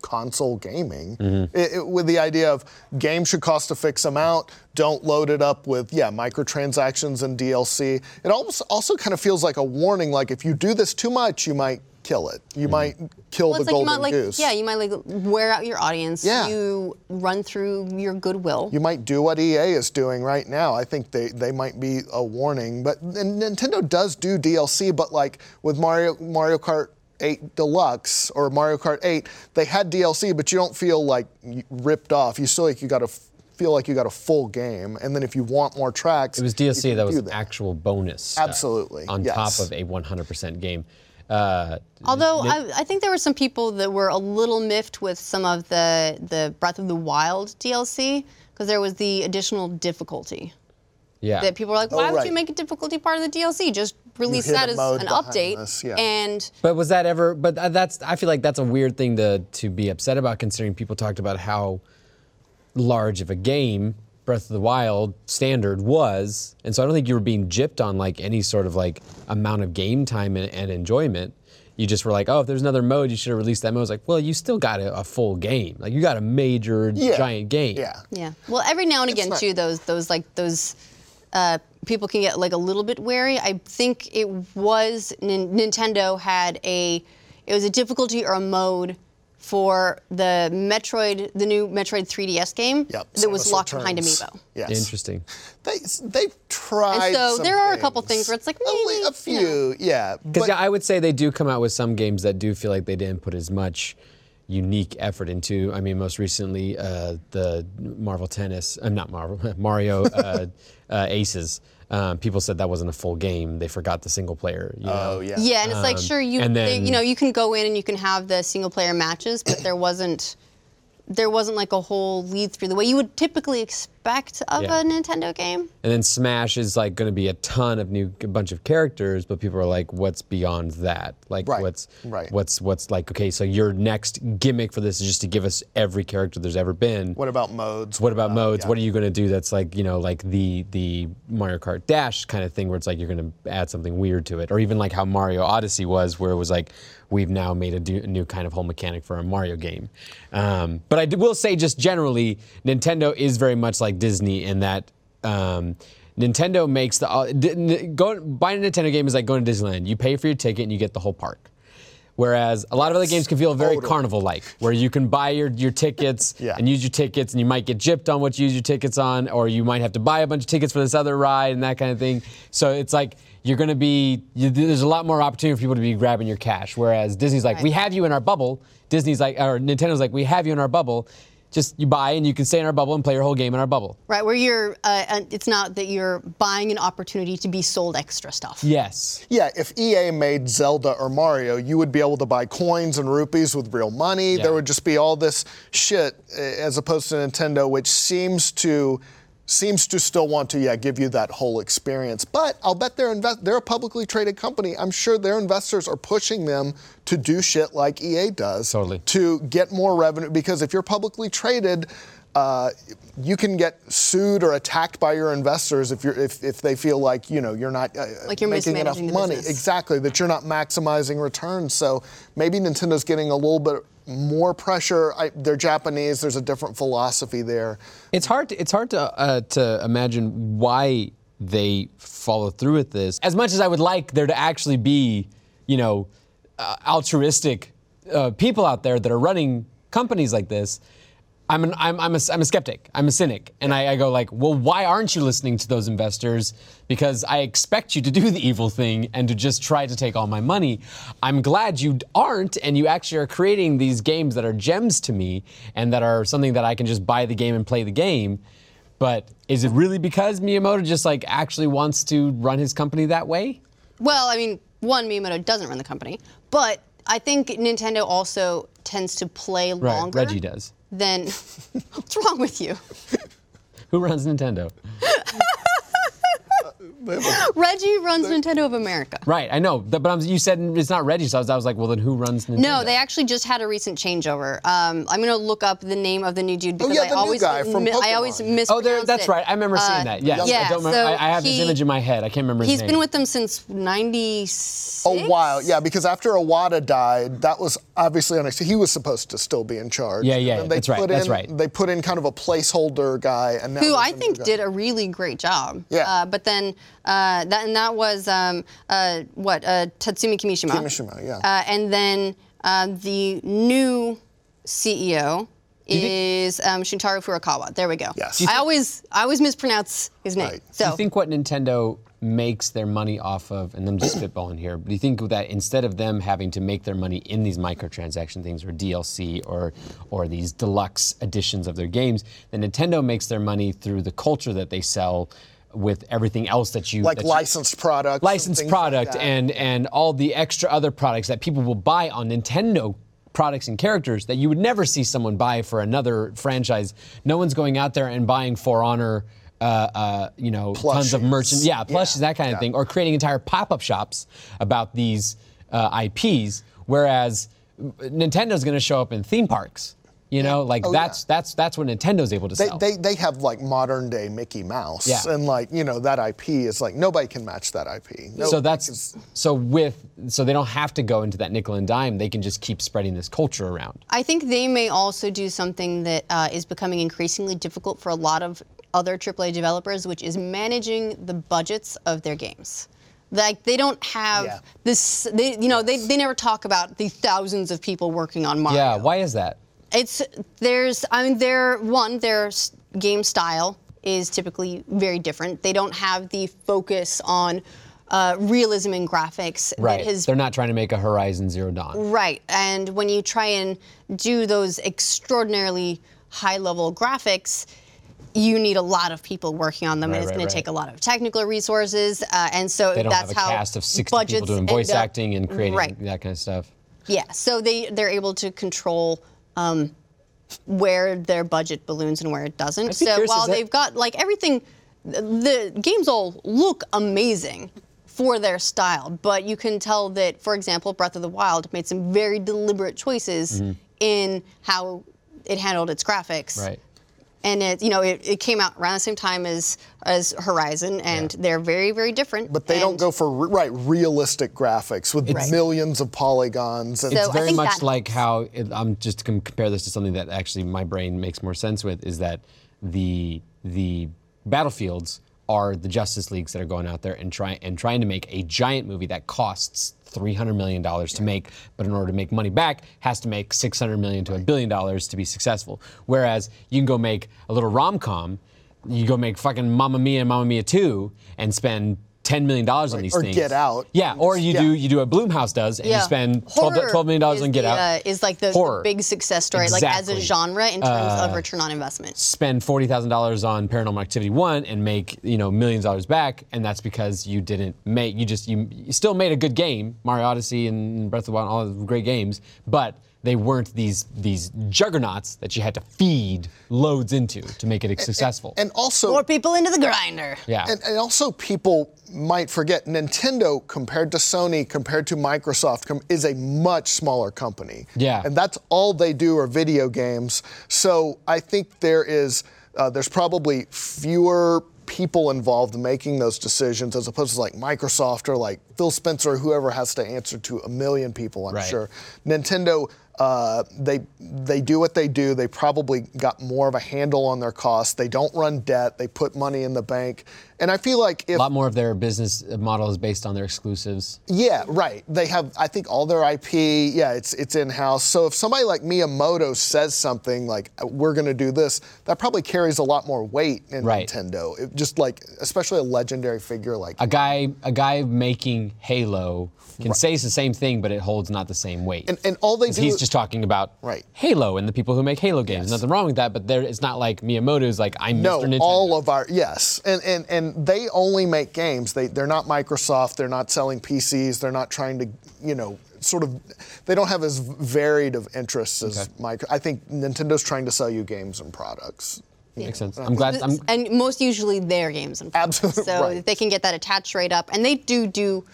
console gaming. It- it- with the idea of games should cost a fixed amount don't load it up with yeah microtransactions and dlc it almost also kind of feels like a warning like if you do this too much you might kill it you mm-hmm. might kill Well, the it's like golden might like, goose yeah, you might like wear out your audience. Yeah. You run through your goodwill. you might do what EA is doing right now. I think they, they might be a warning. But and Nintendo does do DLC, but like with Mario Mario Kart 8 Deluxe or Mario Kart 8, they had DLC, but you don't feel like ripped off. You still like you got to feel like you got a full game. And then if you want more tracks, It was DLC that was do actual bonus. Absolutely, On yes. top of a 100% game. Uh, Although I, I think there were some people that were a little miffed with some of the the Breath of the Wild DLC because there was the additional difficulty. yeah. that people were like, why would right. you make a difficulty part of the DLC? Just release that as mode an behind update. this, yeah. And But was that ever? But that's. I feel like that's a weird thing to to be upset about, considering people talked about how large of a game Breath of the Wild standard was, and so I don't think you were being gypped on like any sort of like amount of game time and, and enjoyment. You just were like, oh, if there's another mode, you should have released that mode. It's like, well, you still got a, a full game. Like you got a major Yeah. giant game. Yeah. yeah, well, every now and again not- too, those those like those. Uh, people can get like a little bit wary. I think it was Nin- Nintendo had a, it was a difficulty or a mode for the Metroid, the new Metroid 3DS game Yep, that was Samus locked behind amiibo. Yes. Interesting. They they've tried. And so some there are a couple things where it's like, Only maybe, a few, yeah. Because yeah, I would say they do come out with some games that do feel like they didn't put as much unique effort into. I mean, most recently, uh, the Marvel Tennis, uh, not Marvel, [LAUGHS] Mario uh, uh, Aces. Um, people said that wasn't a full game. They forgot the single player. You know? oh yeah. Yeah, and it's like sure you and they- you know you can go in and you can have the single player matches, but there wasn't there wasn't like a whole lead through the way you would typically expect of Yeah. a Nintendo game. And then Smash is like going to be a ton of new, a bunch of characters, but people are like, what's beyond that? Like, Right, what's, right. what's, what's like? Okay, so your next gimmick for this is just to give us every character there's ever been. What about modes? What about modes? yeah. What are you going to do that's like, you know, like the the Mario Kart Dash kind of thing where it's like you're going to add something weird to it or even like how Mario Odyssey was where it was like we've now made a, do, a new kind of whole mechanic for a Mario game. Um, but I d- will say just generally Nintendo is very much like Disney in that um, Nintendo makes the uh, go buying a Nintendo game is like going to Disneyland. You pay for your ticket and you get the whole park. Whereas a lot of other games can feel very Totally. carnival-like, where you can buy your, your tickets [LAUGHS] Yeah. and use your tickets, and you might get gypped on what you use your tickets on, or you might have to buy a bunch of tickets for this other ride and that kind of thing. So it's like you're going to be you, there's a lot more opportunity for people to be grabbing your cash. Whereas Disney's like, we have you in our bubble. Disney's like, or Nintendo's like, we have you in our bubble. Just you buy and you can stay in our bubble and play your whole game in our bubble. Right, where you're, uh, it's not that you're buying an opportunity to be sold extra stuff. Yes. Yeah, if EA made Zelda or Mario, you would be able to buy coins and rupees with real money. Yeah. There would just be all this shit eh, as opposed to Nintendo, which seems to seems to still want to yeah give you that whole experience. But I'll bet they're invest they're a publicly traded company. I'm sure their investors are pushing them to do shit like EA does Totally. to get more revenue because if you're publicly traded. Uh, you can get sued or attacked by your investors if you're if, if they feel like you know you're not uh, Like you're making enough money. business. Exactly, that you're not maximizing returns. So maybe Nintendo's getting a little bit more pressure. I, they're Japanese. There's a different philosophy there. It's hard. To, it's hard to uh, to imagine why they follow through with this. As much as I would like there to actually be, you know, uh, altruistic uh, people out there that are running companies like this. I'm, an, I'm, I'm, a, I'm a skeptic. I'm a cynic. And I, I go like, well, why aren't you listening to those investors? Because I expect you to do the evil thing and to just try to take all my money. I'm glad you aren't, and you actually are creating these games that are gems to me and that are something that I can just buy the game and play the game. But is it really because Miyamoto just like actually wants to run his company that way? Well, I mean, one, Miyamoto doesn't run the company, but I think Nintendo also tends to play longer. Reggie does. Than [LAUGHS] what's wrong with you? Who runs Nintendo? Reggie runs Nintendo of America. Right, I know. But I'm, you said it's not Reggie, so I was, I was like, well, then who runs Nintendo? No, they actually just had a recent changeover. Um, I'm gonna look up the name of the new dude because Oh, yeah, I the new always guy from mi- I always Pokemon. mispronounce Oh, that's it. right. I remember seeing Uh, that. Yes. yeah, I, don't remember, so I, I have he- this image in my head. I can't remember his He's name. been with them since '96. A while, yeah, because after Iwata died, that was obviously unexpected. He was supposed to still be in charge. Yeah, yeah, they that's right, put that's in- right. They put in kind of a placeholder guy, and now who there's I a new think did a really great job. Yeah. Uh, but then uh, that and that was um, uh, what uh, Tatsumi Kimishima. Kimishima, yeah. Uh, and then uh, the new CEO is um, Shuntaro Furukawa. There we go. Yes. Do I always I always mispronounce his name. Right. So Do you think what Nintendo makes their money off of, and I'm just spitballing here, but do you think that instead of them having to make their money in these microtransaction things or DLC or or these deluxe editions of their games, that Nintendo makes their money through the culture that they sell with everything else that you like that licensed products. licensed like product that. and and all the extra other products that people will buy on Nintendo products and characters that you would never see someone buy for another franchise. No one's going out there and buying For Honor. Uh, uh, you know, tons of Plushies. merchant, yeah, plushies, Yeah, that kind of yeah. thing, or creating entire pop-up shops about these uh, IPs. Whereas Nintendo's going to show up in theme parks. You know, like Oh, yeah. that's that's that's what Nintendo's able to They, sell. they, they have like modern day Mickey Mouse. Yeah. And like, you know, that IP is like, nobody can match that IP. No- so that's so with so they don't have to go into that nickel and dime. They can just keep spreading this culture around. I think they may also do something that uh, is becoming increasingly difficult for a lot of other AAA developers, which is managing the budgets of their games. Like they don't have Yeah. this, they, you know, they, they never talk about the thousands of people working on Mario. Yeah, why is that? It's there's I mean their one their game style is typically very different. They don't have the focus on uh, realism in graphics Right. that has They're not trying to make a Horizon Zero Dawn. Right. And when you try and do those extraordinarily high level graphics, you need a lot of people working on them, Right, and it's right, going right. to take a lot of technical resources. Uh, and so They don't that's have a how cast of 60 people doing voice up- acting and creating that kind of stuff. Yeah. So they they're able to control. Um, where their budget balloons and where it doesn't. So curious, while they've got like everything, the games all look amazing for their style, but you can tell that, for example, Breath of the Wild made some very deliberate choices in how it handled its graphics. Mm-hmm. Right. And it, you know, it, it came out around the same time as as Horizon, and they're very, very different. But they don't go for re- right realistic graphics with Right. millions of polygons. And So It's I very much that like how it, I'm just to compare this to something that actually my brain makes more sense with is that the the battlefields are the Justice Leagues that are going out there and trying and trying to make a giant movie that costs 300 million dollars to make, but in order to make money back, has to make 600 million to a billion dollars to be successful. Whereas you can go make a little rom com, you go make fucking Mamma Mia and Mamma Mia 2 and spend ten million dollars on these or things. Get Out. Yeah, or you Yeah. do you do what Bloomhouse does, and you spend 12, Horror $12 million on Get the, Out. Uh, is like the, the big success story, like as a Uh, genre in terms of return on investment. spend forty thousand dollars on Paranormal Activity one and make you know millions of dollars back, and that's because you didn't make you just you, you still made a good game, Mario Odyssey and Breath of the Wild, all those great games, but they weren't these these juggernauts that you had to feed loads into to make it successful. And also, More people into the grinder. yeah, And, and also, people might forget Nintendo compared to Sony, compared to Microsoft, com- is a much smaller company. Yeah. And that's all they do are video games. So I think there is, uh, there's probably fewer people involved making those decisions as opposed to like Microsoft or like Phil Spencer or whoever has to answer to a million people, I'm Right. sure. Nintendo. Uh, they they do what they do. They probably got more of a handle on their costs. They don't run debt. They put money in the bank, and I feel like if a lot more of their business model is based on their exclusives. yeah, right. They have, I think, all their IP. Yeah, it's it's in house. So if somebody like Miyamoto says something like "We're going to do this," that probably carries a lot more weight in Right. Nintendo. It just like, especially a legendary figure like. A guy a guy making Halo can say the same thing, but it holds not the same weight. and, and all they do. He's just talking about Right. Halo and the people who make Halo games. Nothing wrong with that, but there, it's not like Miyamoto's like I'm no, Mr. Nintendo. all of our yes, and and and they only make games. They they're not Microsoft. They're not selling PCs. They're not trying to you know sort of. They don't have as varied of interests as Micro. I think Nintendo's trying to sell you games and products. Makes sense. Uh, I'm glad. I'm, and most usually their games. And Absolutely, So right. they can get that attach rate up, and they do do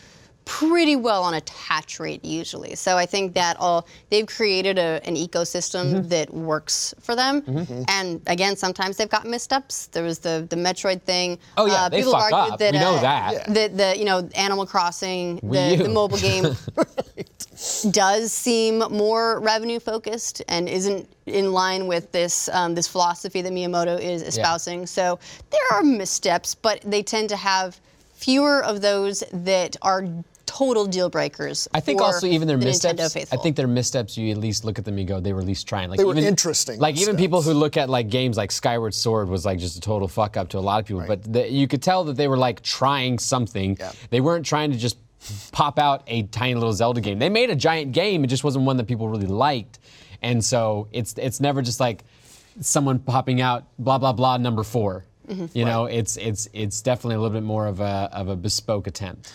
pretty well on attach rate usually. So I think that all they've created a, an ecosystem Mm-hmm. that works for them. And again, sometimes they've got missteps. There was the the Metroid thing. Oh, yeah, Uh, they people fuck argued up. that We know uh, that. That the you know Animal Crossing, the, the mobile game. [LAUGHS] [LAUGHS] does seem more revenue focused and isn't in line with this um, this philosophy that Miyamoto is espousing. So there are missteps, but they tend to have fewer of those that are total deal breakers. I think for also even their the missteps. I faithful. think their missteps. You at least look at them and go, they were at least trying. Like They were even, interesting Like even people who look at like games like Skyward Sword was like just a total fuck up to a lot of people. But the, you could tell that they were like trying something. Yeah. They weren't trying to just pop out a tiny little Zelda game. They made a giant game. It just wasn't one that people really liked. And so it's it's never just like someone popping out blah blah blah number 4 Mm-hmm. You know, it's it's it's definitely a little bit more of a of a bespoke attempt.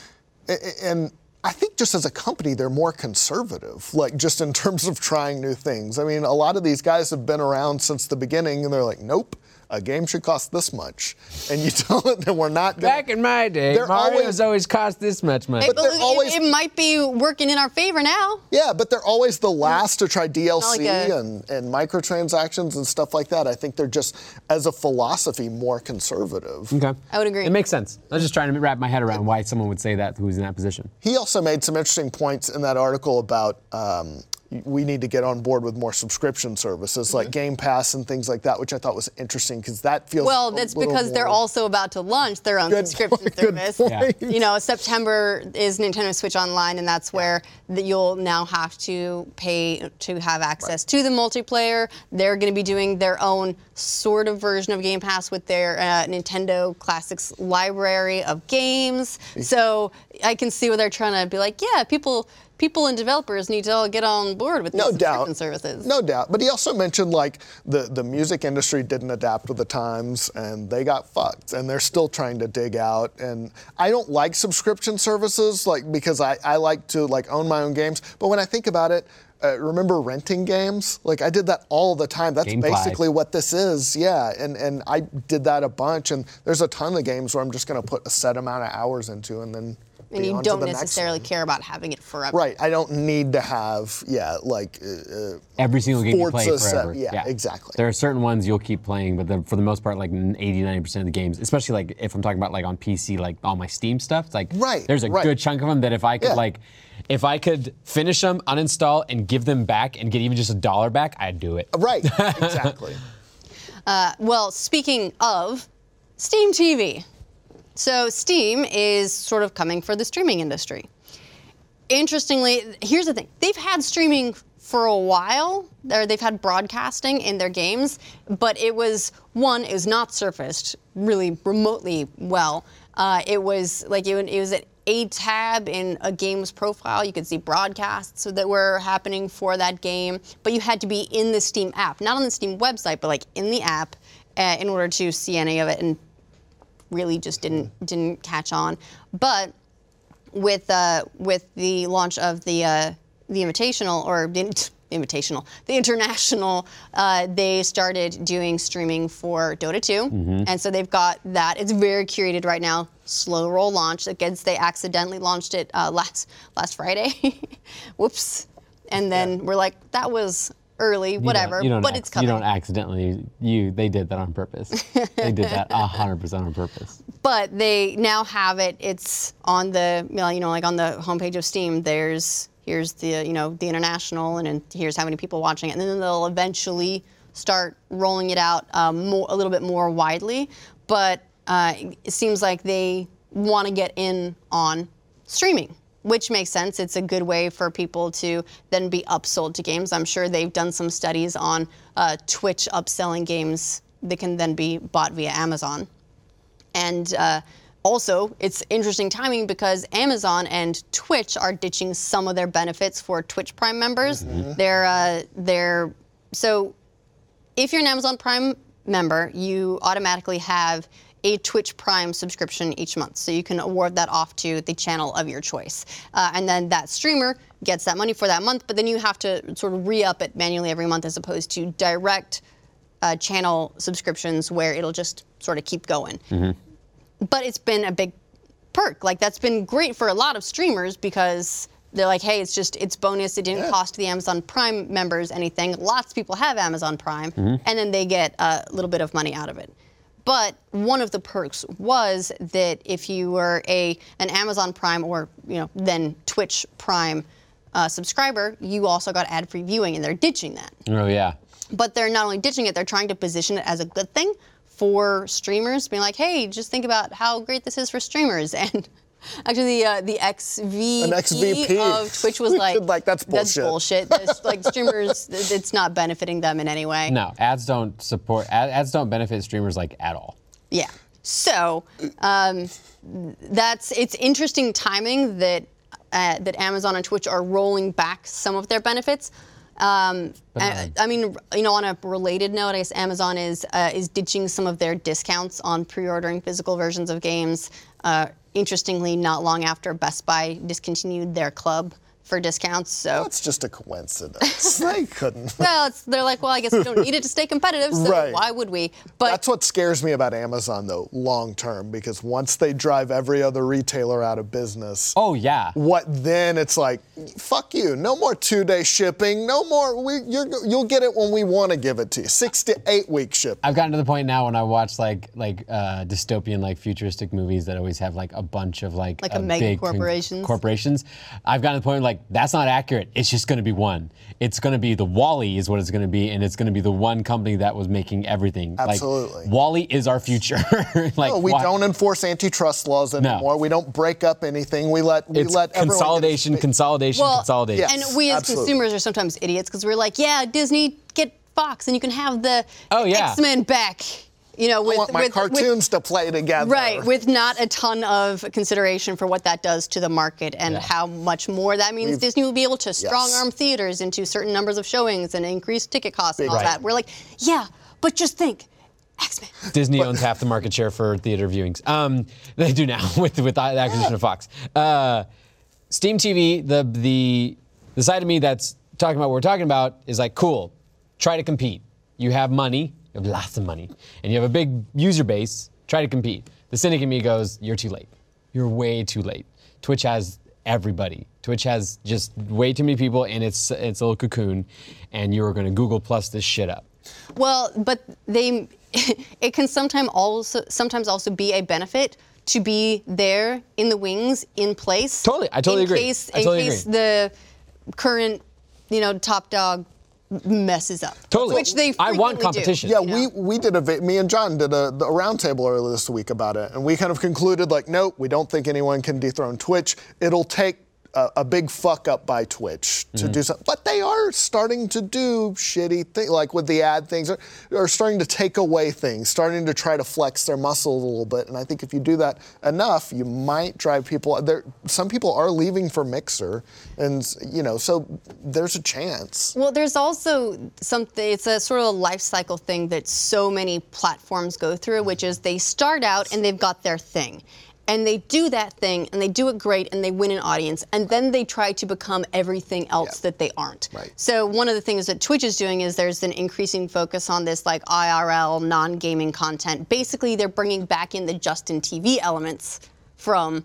And I think just as a company, they're more conservative, like just in terms of trying new things. I mean, a lot of these guys have been around since the beginning, and they're like, nope, a game should cost this much. And you [LAUGHS] tell them that we're not going Back in my day, They're Mario's always- always, cost this much money. But they're it- always- it, might be working in our favor now. Yeah, but they're always the last to try DLC like a- and, and microtransactions and stuff like that. I think they're just, as a philosophy, more conservative. Okay. I would agree. It makes sense. I was just trying to wrap my head around why someone would say that who's in that position. He also made some interesting points in that article about um, we need to get on board with more subscription services like Game Pass and things like that, which I thought was interesting because that feels Well, a that's little because they're also about to launch their own Good subscription point, good service. point. Yeah. You know, September is Nintendo Switch Online, and that's where that you'll now have to pay to have access to the multiplayer. They're going to be doing their own sort of version of Game Pass with their uh, Nintendo Classics library of games. So I can see where they're trying to be like, yeah, people. People and developers need to all get on board with these No subscription doubt. services. No doubt. But he also mentioned like the, the music industry didn't adapt with the times and they got fucked and they're still trying to dig out. And I don't like subscription services like because I, I like to like own my own games. But when I think about it, uh, remember renting games? Like I did that all the time. That's Gamefly. basically what this is. Yeah. And and I did that a bunch. And there's a ton of games where I'm just going to put a set amount of hours into and then. And you don't necessarily one. care about having it forever. Right. I don't need to have yeah like. Uh, uh, Every single game Forza you play set- forever. yeah, exactly. There are certain ones you'll keep playing, but the, for the most part, like 80, 90% of the games, especially like if I'm talking about like on PC, like all my Steam stuff, it's like Right, there's a right. good chunk of them that if I could Yeah. like, if I could finish them, uninstall, and give them back and get even just a dollar back, I'd do it. Right, [LAUGHS] exactly. Well, speaking of Steam TV. So, Steam is sort of coming for the streaming industry. Interestingly, here's the thing they've had streaming for a while, they've had broadcasting in their games, but it was one, it was not surfaced really remotely well. Uh, it was like it, it was at a tab in a game's profile. You could see broadcasts that were happening for that game, but you had to be in the Steam app, not on the Steam website, but like in the app, uh, in order to see any of it. And really just didn't didn't catch on. But with uh, with the launch of the uh, the invitational or the [LAUGHS] invitational, the international, uh, they started doing streaming for Dota 2, and so they've got that. It's very curated right now. Slow roll launch. Guess they accidentally launched it uh, last last Friday. [LAUGHS] Whoops. And then we're like, that was early, You don't- whatever, you don't but ac- it's coming. You don't accidentally. You they did that on purpose. they did that [LAUGHS] hundred percent on purpose. but they now have it. It's on the you know, you know like on the homepage of Steam. There's here's the you know the international and then here's how many people watching it, and then they'll eventually start rolling it out um, more, a little bit more widely. But uh, it seems like they want to get in on streaming. Which makes sense. It's a good way for people to then be upsold to games. I'm sure they've done some studies on uh, Twitch upselling games that can then be bought via Amazon. And uh, also, it's interesting timing because Amazon and Twitch are ditching some of their benefits for Twitch Prime members. They're uh, they're so if you're an Amazon Prime member, you automatically have a Twitch Prime subscription each month. So you can award that off to the channel of your choice. Uh, and then that streamer gets that money for that month, but then you have to sort of re up it manually every month as opposed to direct uh, channel subscriptions where it'll just sort of keep going. But it's been a big perk. Like that's been great for a lot of streamers because they're like, hey, it's just it's bonus. It didn't Yeah. cost the Amazon Prime members anything. Lots of people have Amazon Prime, and then they get a little bit of money out of it. But one of the perks was that if you were a an Amazon Prime or you know then Twitch Prime uh, subscriber, you also got ad-free viewing, and they're ditching that Oh yeah. but they're not only ditching it, they're trying to position it as a good thing for streamers, being like, hey, just think about how great this is for streamers. [LAUGHS] And actually, the uh, the XVP An XVP. of Twitch was [LAUGHS] like, should, like, that's bullshit. That's bullshit." bullshit. That's, [LAUGHS] like streamers, it's not benefiting them in any way. No, ads don't support. ad- Ads don't benefit streamers like at all. Yeah. So um, that's it's interesting timing that uh, that Amazon and Twitch are rolling back some of their benefits. Um, I, I mean, you know, on a related note, I guess Amazon is uh, is ditching some of their discounts on pre-ordering physical versions of games. Uh, interestingly, not long after Best Buy discontinued their club for discounts. So. That's just a coincidence. [LAUGHS] they couldn't. [LAUGHS] Well, it's, they're like, well, I guess we don't need it to stay competitive, so Right. why would we? But That's what scares me about Amazon, though, long term, because once they drive every other retailer out of business, Oh yeah. what then? It's like, fuck you. No more two-day shipping. No more. We, you're, you'll get it when we want to give it to you. Six to eight week shipping. I've gotten to the point now when I watch like like uh, dystopian like futuristic movies that always have like a bunch of like Like a mega big con- corporations? corporations. I've gotten to the point where, like that's not accurate. It's just going to be one. It's going to be the WALL-E is what it's going to be, and it's going to be the one company that was making everything. Absolutely. Like, WALL-E is our future. [LAUGHS] like No, we why- don't enforce antitrust laws anymore. We don't break up anything. We let we It's let consolidation, consolidation, Well, consolidation. Yes. And we as absolutely. consumers are sometimes idiots because we're like, yeah, Disney, get Fox, and you can have the Oh, yeah. X Men back. You know, I with want my with, with cartoons to play together. right with not a ton of consideration for what that does to the market and Yeah. how much more that means Disney will be able to strong arm theaters into certain numbers of showings and increase ticket costs and all Right. that. We're like, yeah, but just think, X Men. Disney owns half the market share for theater viewings. Um, [LAUGHS] they do now [LAUGHS] with with the acquisition of Fox. Uh, Steam TV, the the the side of me that's talking about what we're talking about is like cool. Try to compete. You have money, you have lots of money, and you have a big user base. Try to compete. The cynic in me goes, you're too late. You're way too late. Twitch has everybody. Twitch has just way too many people, and it's it's a little cocoon, and you're going to Google Plus this shit up. Well, but they, [LAUGHS] it can sometimes also sometimes also be a benefit to be there in the wings in place. Totally, I totally in agree. Case, I totally in case agree. the current, you know, top dog messes up. Totally. Which they I want frequently do, competition. Yeah, you know? we, we did a vi- me and John did a, a roundtable earlier this week about it, and we kind of concluded like, nope, we don't think anyone can dethrone Twitch. It'll take a, a big fuck up by Twitch to mm-hmm. do something. But they are starting to do shitty things, like with the ad things, are, are starting to take away things, starting to try to flex their muscles a little bit. And I think if you do that enough, you might drive people. There, some people are leaving for Mixer, and you know, so there's a chance. Well, there's also something, it's a sort of a life cycle thing that so many platforms go through, which mm-hmm. is they start out and they've got their thing. And they do that thing and they do it great and they win an audience. And then they try to become everything else Yeah. that they aren't. Right. So, one of the things that Twitch is doing is there's an increasing focus on this like IRL, non gaming content. Basically, they're bringing back in the Justin TV elements from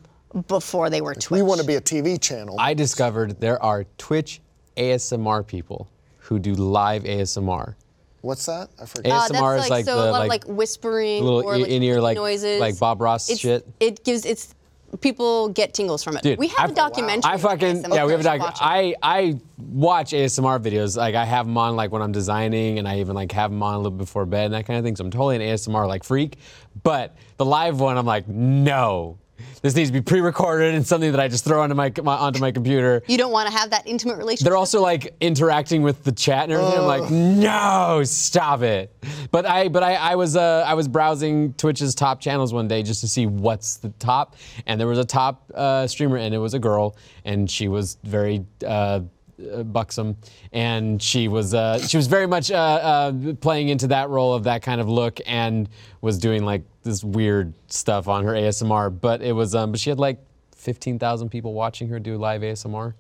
before they were Twitch. We want to be a TV channel. I discovered there are Twitch ASMR people who do live ASMR. What's that? I forget. Uh, ASMR that's is like, like so the, a lot like, of like whispering little or i- like in-ear, like- noises, like Bob Ross It's- shit. It gives it's people get tingles from it. Dude, we have I've- a documentary. I fucking ASMR yeah, we have a you doc. I I watch ASMR videos. Like I have them on like when I'm designing, and I even like have them on a little before bed and that kind of thing. So I'm totally an ASMR like freak. But the live one, I'm like, no, this needs to be pre-recorded and something that I just throw onto my, my onto my computer. you don't want to have that intimate relationship. They're also like interacting with the chat and everything. I'm like, no, stop it. But I, but I, I was, uh, I was browsing Twitch's top channels one day just to see what's the top, and there was a top uh, streamer, and it was a girl, and she was very. Uh, buxom, and she was uh, she was very much uh, uh, playing into that role of that kind of look, and was doing like this weird stuff on her ASMR. But it was, um, but she had like fifteen thousand people watching her do live ASMR.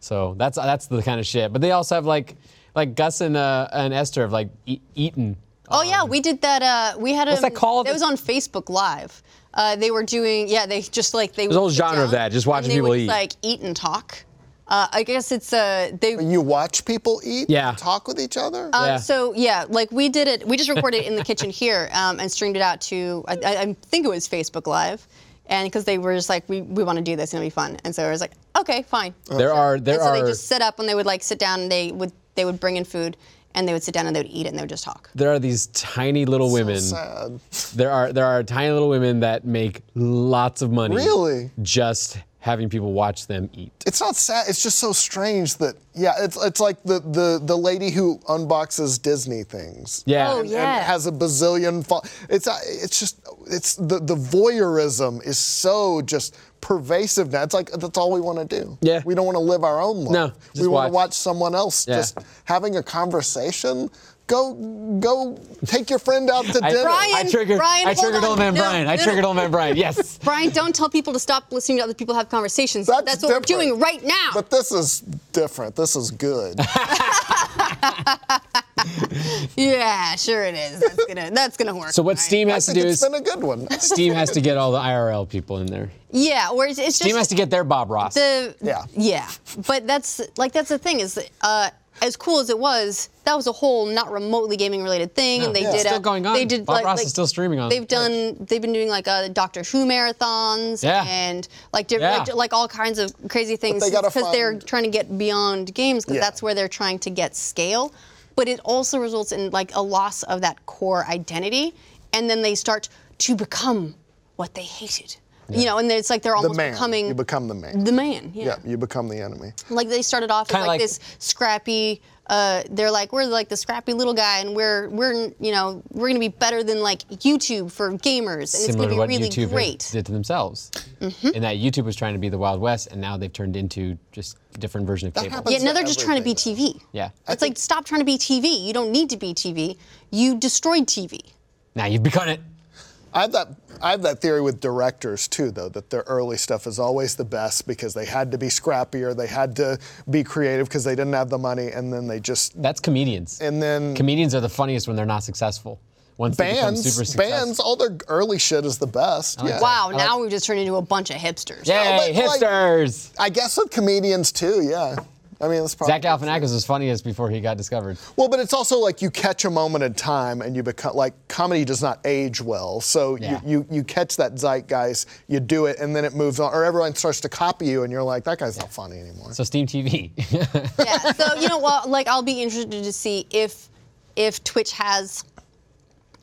So that's that's the kind of shit. But they also have like like Gus and uh, and Esther have like e- eaten. Oh yeah, we did that. Uh, we had a. What's that called? It was on Facebook Live. Uh, they were doing. Yeah, they just like they. There's a whole genre of that, just watching people would, eat. Like eat and talk. Uh, I guess it's uh they. you watch people eat? Yeah. Talk with each other? Uh, Yeah. So yeah, like we did it. We just recorded it in the kitchen here um, and streamed it out to. I, I I think it was Facebook Live, and because they were just like, we, we want to do this, it's gonna be fun, and so I was like, okay, fine. There are there and so are they just set up and they would like sit down and they would they would bring in food and they would sit down and they would eat it and they would just talk. there are these tiny little women. Sad. There are there are tiny little women that make lots of money. Really? Just having people watch them eat. It's not sad. It's just so strange that yeah. It's it's like the the the lady who unboxes Disney things. Yeah. Oh, And, yeah. and has a bazillion. Fo- it's uh, it's just it's the the voyeurism is so just pervasive now. It's like that's all we want to do. Yeah. We don't want to live our own life. No, we want to watch. watch someone else Yeah. just having a conversation. Go go take your friend out to dinner. Brian, I triggered Brian, I triggered on. old man No, Brian. I no, no. triggered old man Brian. Yes. [LAUGHS] Brian, don't tell people to stop listening to other people have conversations. That's That's what different. we're doing right now. But this is different. This is good. [LAUGHS] yeah, sure it is. That's gonna that's gonna work. So what Brian. Steam I has to do it's is been a good one. [LAUGHS] Steam has to get all the IRL people in there. Yeah, or it's, it's Steam just has to get their Bob Ross. the Yeah. yeah. But that's like that's the thing is uh, as cool as it was, that was a whole not remotely gaming related thing, and they Yeah. did It's still uh, going on. They did Bob like, Ross is still streaming on They've Twitch. done they've been doing like uh, Doctor Who marathons Yeah. and like, di- Yeah. like like all kinds of crazy things because they're trying to get beyond games because Yeah. that's where they're trying to get scale. But it also results in like a loss of that core identity, and then they start to become what they hated. You know, and it's like they're The almost man. becoming You become the man. the man. Yeah. yeah, you become the enemy. Like they started off as Kinda like, like- this scrappy. Uh, they're like we're like the scrappy little guy, and we're we're you know we're gonna be better than like YouTube for gamers, and it's Similar gonna to be what really YouTube great. Mm-hmm. did to themselves. And that YouTube was trying to be the Wild West, and now they've turned into just a different version of cable. Yeah, now they're just trying to be everything, TV. Yeah. It's like stop trying to be TV. You don't need to be TV. You destroyed TV. Now you've become it. I have that. I have that theory with directors too, though, that their early stuff is always the best because they had to be scrappier, they had to be creative because they didn't have the money, and then they just That's comedians. and then Comedians are the funniest when they're not successful. Once they super bands, successful. bands, all their early shit is the best. yeah. Wow, now we've just turned into a bunch of hipsters. Yay, but, like- hipsters! I guess with comedians too. Yeah. I mean, that's probably Zach Galifianakis was funniest before he got discovered. Well, but it's also like you catch a moment in time and you become like comedy does not age well. So Yeah. you, you you catch that zeitgeist, you do it, and then it moves on, or everyone starts to copy you, and you're like, that guy's not funny anymore. So Steam TV. [LAUGHS] yeah. So you know, well, like I'll be interested to see if if Twitch has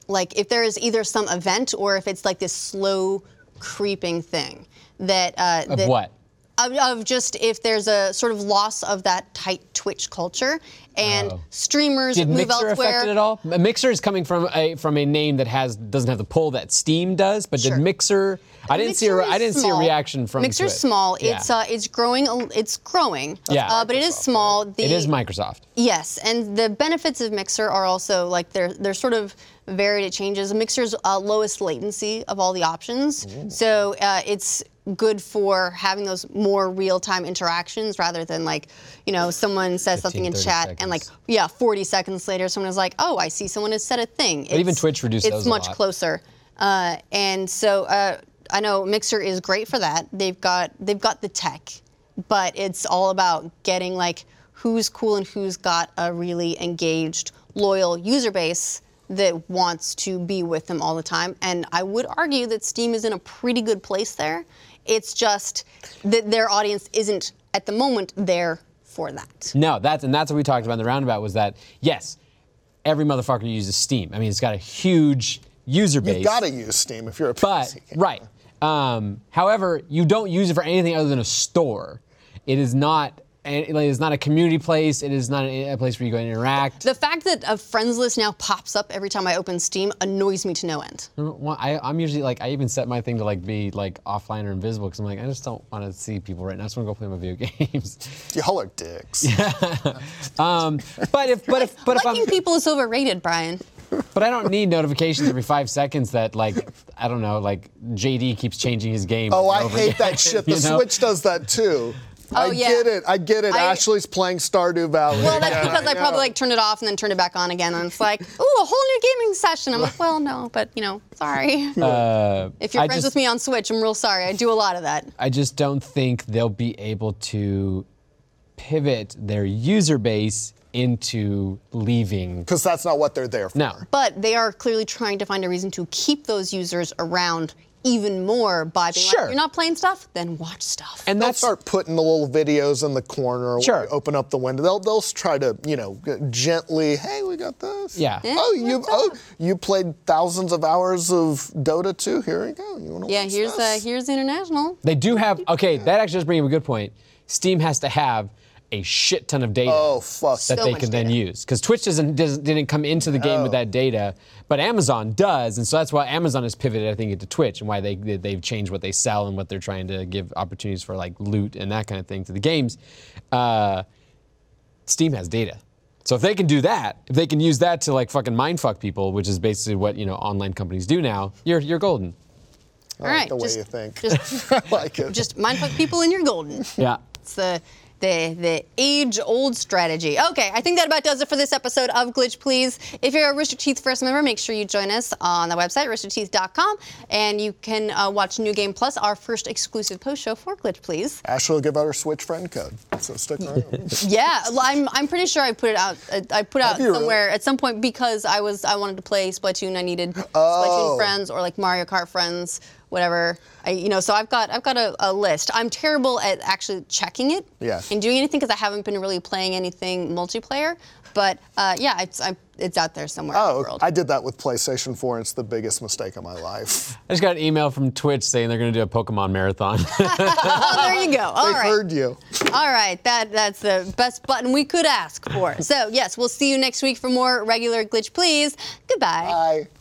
like if there is either some event or if it's like this slow creeping thing that uh, of that, what? Of, of just if there's a sort of loss of that tight Twitch culture and Oh. streamers Did move Mixer elsewhere. affect it at all? Mixer is coming from a from a name that has doesn't have the pull that Steam does, but Sure. did Mixer? I didn't see a, Mixer I didn't see a reaction from Mixer. Mixer's Twitch. small. Yeah. It's uh, it's growing. a- It's growing. Yeah. Uh, but it is small. The, it is Microsoft. Yes, and the benefits of Mixer are also like they're they're sort of varied. It changes. Mixer's uh, lowest latency of all the options, so uh, it's good for having those more real-time interactions rather than like, you know, someone says something in 30 chat and like, yeah, 40 seconds later, someone is like, oh, I see someone has said a thing. even It's- Twitch reduced It's much closer, uh, and so uh, I know Mixer is great for that. They've got they've got the tech, but it's all about getting like who's cool and who's got a really engaged, loyal user base that wants to be with them all the time. And I would argue that Steam is in a pretty good place there. It's just that their audience isn't at the moment there for that. No, that's and that's what we talked about in the roundabout was that yes, every motherfucker uses Steam. I mean, it's got a huge user base. You've got to use Steam if you're a But PC gamer. right. Um, however, you don't use it for anything other than a store. It is not. And, like, It's not a community place. It is not a, a place where you go and interact. The fact that a friends list now pops up every time I open Steam annoys me to no end. Well, I, I'm usually like I even set my thing to like be like offline or invisible because I'm like I just don't want to see people right now. I just want to go play my video [LAUGHS] games. Y'all are dicks. [LAUGHS] um, but if but if but if I'm Liking people is overrated, Brian. but I don't need notifications every five seconds that like I don't know like JD keeps changing his game. Oh, over I hate again, that shit. The you know? Switch does that too. I Oh, yeah. get it. I get it. I- Ashley's playing Stardew Valley. Well, that's again, [LAUGHS] because I, know. probably like turned it off and then turned it back on again, and it's like, ooh, a whole new gaming session. I'm like, well, no, but you know, sorry. Uh, [LAUGHS] if you're I friends just- with me on Switch, I'm real sorry. I do a lot of that. I just don't think they'll be able to pivot their user base into leaving. because that's not what they're there for. No. But they are clearly trying to find a reason to keep those users around even more by being Sure. like, you're not playing stuff, then watch stuff. And They'll that's start putting the little videos in the corner. when Sure. open up the window. They'll they'll try to you know gently. Hey, we got this. Yeah. Yeah, Oh, you oh you played thousands of hours of Dota 2. Here you go. You want to yeah, watch here's uh, here's international. They do have okay. That actually does bring up a good point. Steam has to have a shit ton of data Oh fuck. that So they much can then use because Twitch doesn't, doesn't didn't come into the game with that data, but Amazon does, and so that's why Amazon has pivoted, I think, into Twitch and why they they- they've changed what they sell and what they're trying to give opportunities for like loot and that kind of thing to the games. Uh, Steam has data. So if they can do that, if they can use that to like fucking mindfuck people, which is basically what you know online companies do now, you're you're golden. All right, the way you think. just [LAUGHS] I like it. just mindfuck people and you're golden. Yeah. It's the the the age old strategy. Okay, I think that about does it for this episode of Glitch Please. If you're a Rooster Teeth first member, make sure you join us on the website roosterteeth.com, and you can uh, watch New Game Plus, our first exclusive post show for Glitch Please. Ashley will give out her Switch friend code. So stick around. [LAUGHS] Yeah, well, I'm I'm pretty sure I put it out. uh, I put out you really? somewhere at some point because I was I wanted to play Splatoon. I needed Oh. Splatoon friends or like Mario Kart friends, whatever. I you know so I've got I've got a, a list. I'm terrible at actually checking it Yeah. and doing anything because I haven't been really playing anything multiplayer. But uh, yeah, it's I, it's out there somewhere in the Oh, world. I did that with PlayStation 4, and it's the biggest mistake of my life. [LAUGHS] I just got an email from Twitch saying they're going to do a Pokemon marathon. [LAUGHS] oh, there you go. All They right. heard you. All right, that that's the best button we could ask for. So yes, we'll see you next week for more regular glitch, please. Goodbye. Bye.